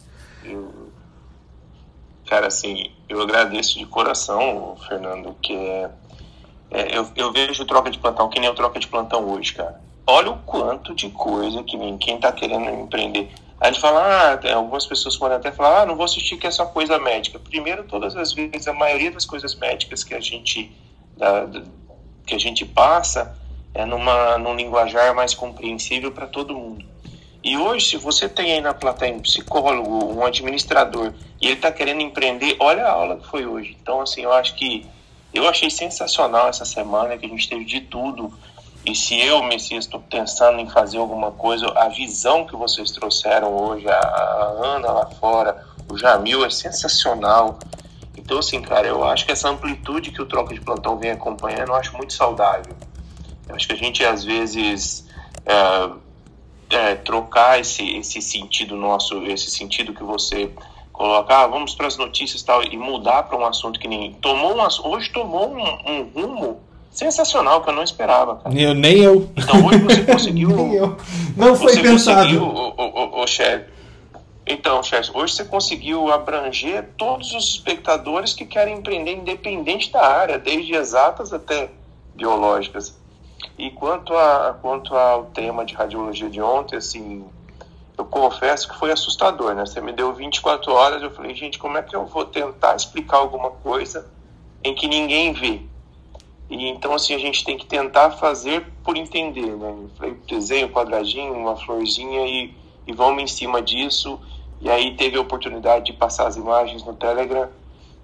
Cara, assim, eu agradeço de coração, Fernando, que é, é, eu, eu vejo troca de plantão que nem o troca de plantão hoje, cara. Olha o quanto de coisa que nem quem tá querendo empreender. A gente fala, ah, algumas pessoas podem até falar, ah, não vou assistir que é só coisa médica. Primeiro, todas as vezes, a maioria das coisas médicas que a gente, da, que a gente passa, é numa, num linguajar mais compreensível para todo mundo. E hoje, se você tem aí na plateia um psicólogo, um administrador, e ele está querendo empreender, olha a aula que foi hoje. Então, assim, eu acho que eu achei sensacional essa semana, que a gente teve de tudo. E se eu, Messias, estou pensando em fazer alguma coisa, a visão que vocês trouxeram hoje, a, Ana lá fora, o Jamil, é sensacional. Então, assim, cara, eu acho que essa amplitude que o Troca de Plantão vem acompanhando, eu acho muito saudável. Eu acho que a gente, às vezes, é, é, trocar esse, esse sentido nosso, esse sentido que você coloca, ah, vamos para as notícias e tal, e mudar para um assunto que nem. Tomou um, hoje tomou um, um, rumo sensacional que eu não esperava. Cara. Eu, nem eu. Então hoje você conseguiu. nem eu. Não foi você pensado. O, o, o, o chefe. Então, chefe, hoje você conseguiu abranger todos os espectadores que querem empreender, independente da área, desde exatas até biológicas. E quanto, a, quanto ao tema de radiologia de ontem, assim, eu confesso que foi assustador, né? Você me deu 24 horas, eu falei, gente, como é que eu vou tentar explicar alguma coisa em que ninguém vê? E então, assim, a gente tem que tentar fazer por entender, né? Eu falei, desenho, um quadradinho, uma florzinha e, e vamos em cima disso. E aí teve a oportunidade de passar as imagens no Telegram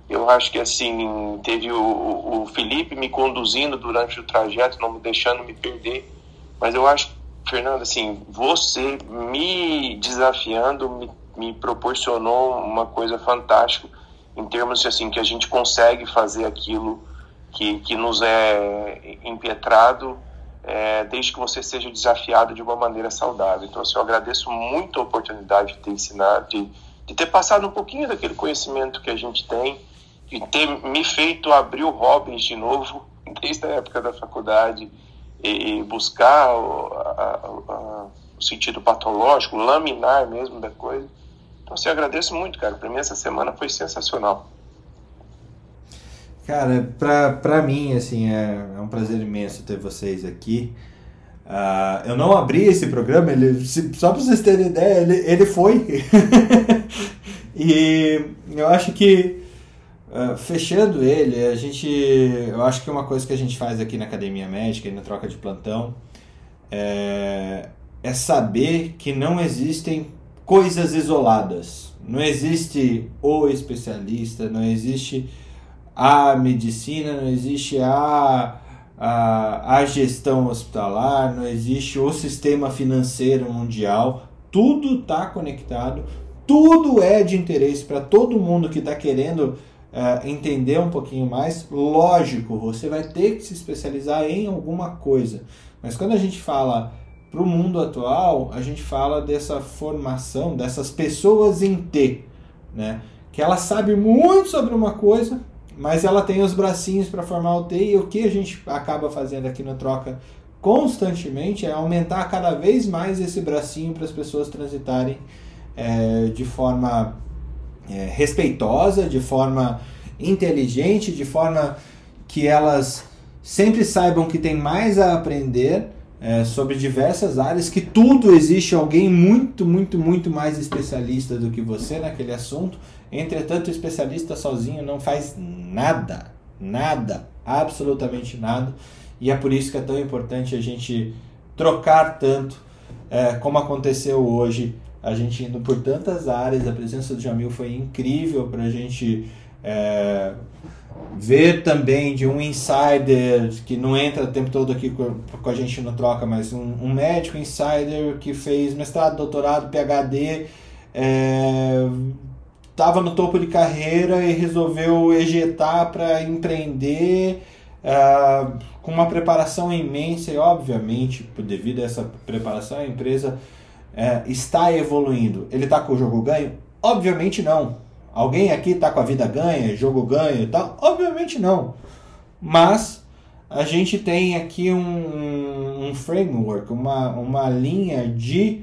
eu acho que assim, teve o, o Felipe me conduzindo durante o trajeto, não me deixando me perder. Mas eu acho, Fernando, assim, você me desafiando me, me proporcionou uma coisa fantástica em termos de, assim que a gente consegue fazer aquilo que, que nos é impetrado é, desde que você seja desafiado de uma maneira saudável. Então, assim, eu agradeço muito a oportunidade de ter ensinado, de, de ter passado um pouquinho daquele conhecimento que a gente tem de ter me feito abrir o Robbins de novo, desde a época da faculdade, e buscar o, a, a, o sentido patológico, laminar mesmo da coisa. Então, assim, agradeço muito, cara. Para mim, essa semana foi sensacional. Cara, pra, pra mim, assim, é, é um prazer imenso ter vocês aqui. Uh, eu não abri esse programa, ele, só para vocês terem ideia, ele, ele foi. e eu acho que Uh, fechando ele, a gente, eu acho que uma coisa que a gente faz aqui na Academia Médica e na troca de plantão é, é saber que não existem coisas isoladas. Não existe o especialista, não existe a medicina, não existe a, a, a gestão hospitalar, não existe o sistema financeiro mundial. Tudo está conectado, tudo é de interesse para todo mundo que está querendo uh, entender um pouquinho mais, lógico, você vai ter que se especializar em alguma coisa. Mas quando a gente fala para o mundo atual, a gente fala dessa formação, dessas pessoas em T, né? Que ela sabe muito sobre uma coisa, mas ela tem os bracinhos para formar o T e o que a gente acaba fazendo aqui no Troca constantemente é aumentar cada vez mais esse bracinho para as pessoas transitarem é, de forma é, respeitosa, de forma inteligente, de forma que elas sempre saibam que tem mais a aprender é, sobre diversas áreas, que tudo existe alguém muito, muito, muito mais especialista do que você naquele assunto. Entretanto, o especialista sozinho não faz nada, nada, absolutamente nada. E é por isso que é tão importante a gente trocar tanto, é, como aconteceu hoje, a gente indo por tantas áreas. A presença do Jamil foi incrível para a gente é, ver também de um insider que não entra o tempo todo aqui com, com a gente no troca, mas um, um, médico insider que fez mestrado, doutorado, PhD, estava é, no topo de carreira e resolveu ejetar para empreender. É, com uma preparação imensa e obviamente devido a essa preparação a empresa é, está evoluindo. Ele está com o jogo ganho? Obviamente não. Alguém aqui está com a vida ganha, jogo ganho e tal? Obviamente não. Mas a gente tem aqui um, um framework, uma, uma linha de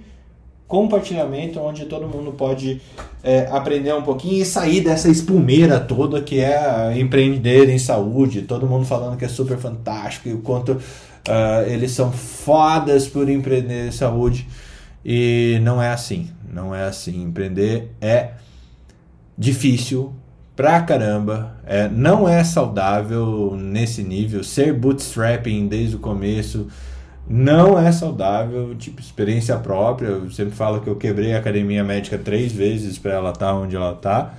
compartilhamento onde todo mundo pode é, aprender um pouquinho e sair dessa espumeira toda que é empreender em saúde. Todo mundo falando que é super fantástico e o quanto uh, eles são fodas por empreender em saúde. E não é assim. Não é assim. Empreender é difícil pra caramba. É, não é saudável nesse nível. Ser bootstrapping desde o começo não é saudável. Tipo, experiência própria. Eu sempre falo que eu quebrei a academia médica três vezes para ela estar tá onde ela está.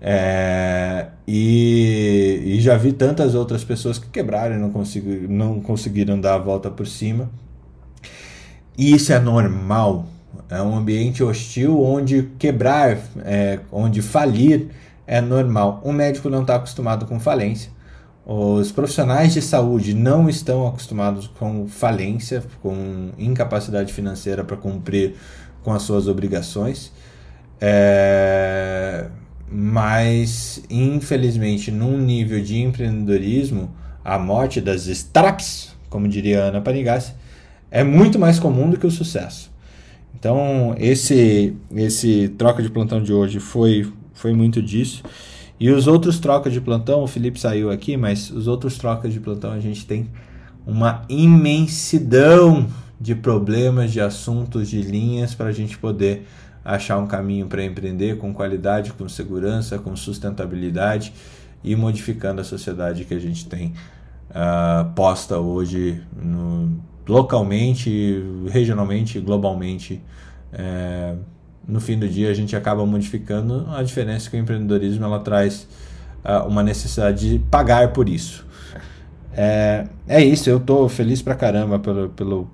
É, e, e, já vi tantas outras pessoas que quebraram e não, consegui, não conseguiram dar a volta por cima. E isso é normal é um ambiente hostil onde quebrar, é, onde falir é normal. O médico não está acostumado com falência. Os profissionais de saúde não estão acostumados com falência, com incapacidade financeira para cumprir com as suas obrigações. É... Mas, infelizmente, num nível de empreendedorismo, a morte das startups, como diria Ana Panigassi, é muito mais comum do que o sucesso. Então, esse esse troca de plantão de hoje foi, foi muito disso. E os outros trocas de plantão, o Felipe saiu aqui, mas os outros trocas de plantão a gente tem uma imensidão de problemas, de assuntos, de linhas para a gente poder achar um caminho para empreender com qualidade, com segurança, com sustentabilidade e modificando a sociedade que a gente tem uh, posta hoje no, localmente, regionalmente, globalmente. É, no fim do dia a gente acaba modificando a diferença que o empreendedorismo ela traz uh, uma necessidade de pagar por isso. É, é isso, eu tô feliz pra caramba pelo, pelo,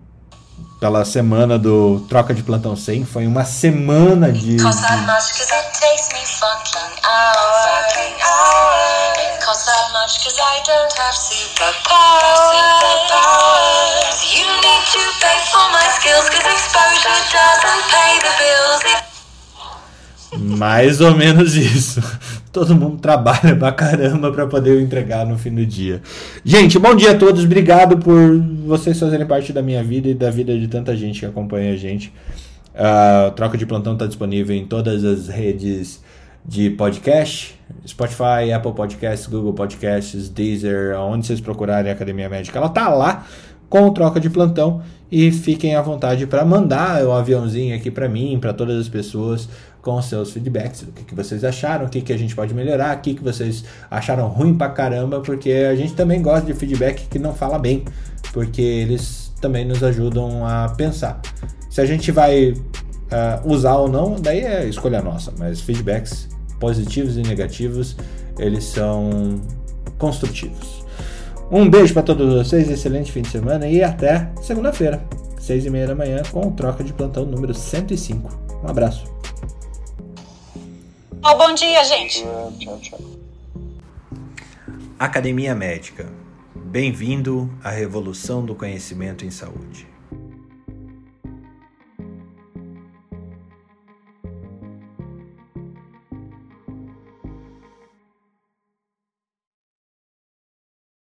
pela semana do Troca de Plantão 100. Foi uma semana de. de cost that much I don't have superpowers. You need to pay for my skills exposure doesn't pay the bills. Mais ou menos isso. Todo mundo trabalha pra caramba pra poder entregar no fim do dia. Gente, bom dia a todos. Obrigado por vocês fazerem parte da minha vida e da vida de tanta gente que acompanha a gente. Uh, Troca de Plantão está disponível em todas as redes de podcast, Spotify, Apple Podcasts, Google Podcasts, Deezer, onde vocês procurarem a Academia Médica, ela tá lá com troca de plantão e fiquem à vontade para mandar o aviãozinho aqui para mim, para todas as pessoas com seus feedbacks, o que, que vocês acharam, o que, que a gente pode melhorar, o que, que vocês acharam ruim pra caramba, porque a gente também gosta de feedback que não fala bem, porque eles também nos ajudam a pensar. Se a gente vai uh, usar ou não, daí é escolha nossa, mas feedbacks positivos e negativos, eles são construtivos. Um beijo para todos vocês, excelente fim de semana e até segunda-feira, seis e meia da manhã, com o troca de plantão número 105. Um abraço. Oh, bom dia, gente. Tchau, tchau. Academia Médica. Bem-vindo à revolução do conhecimento em saúde.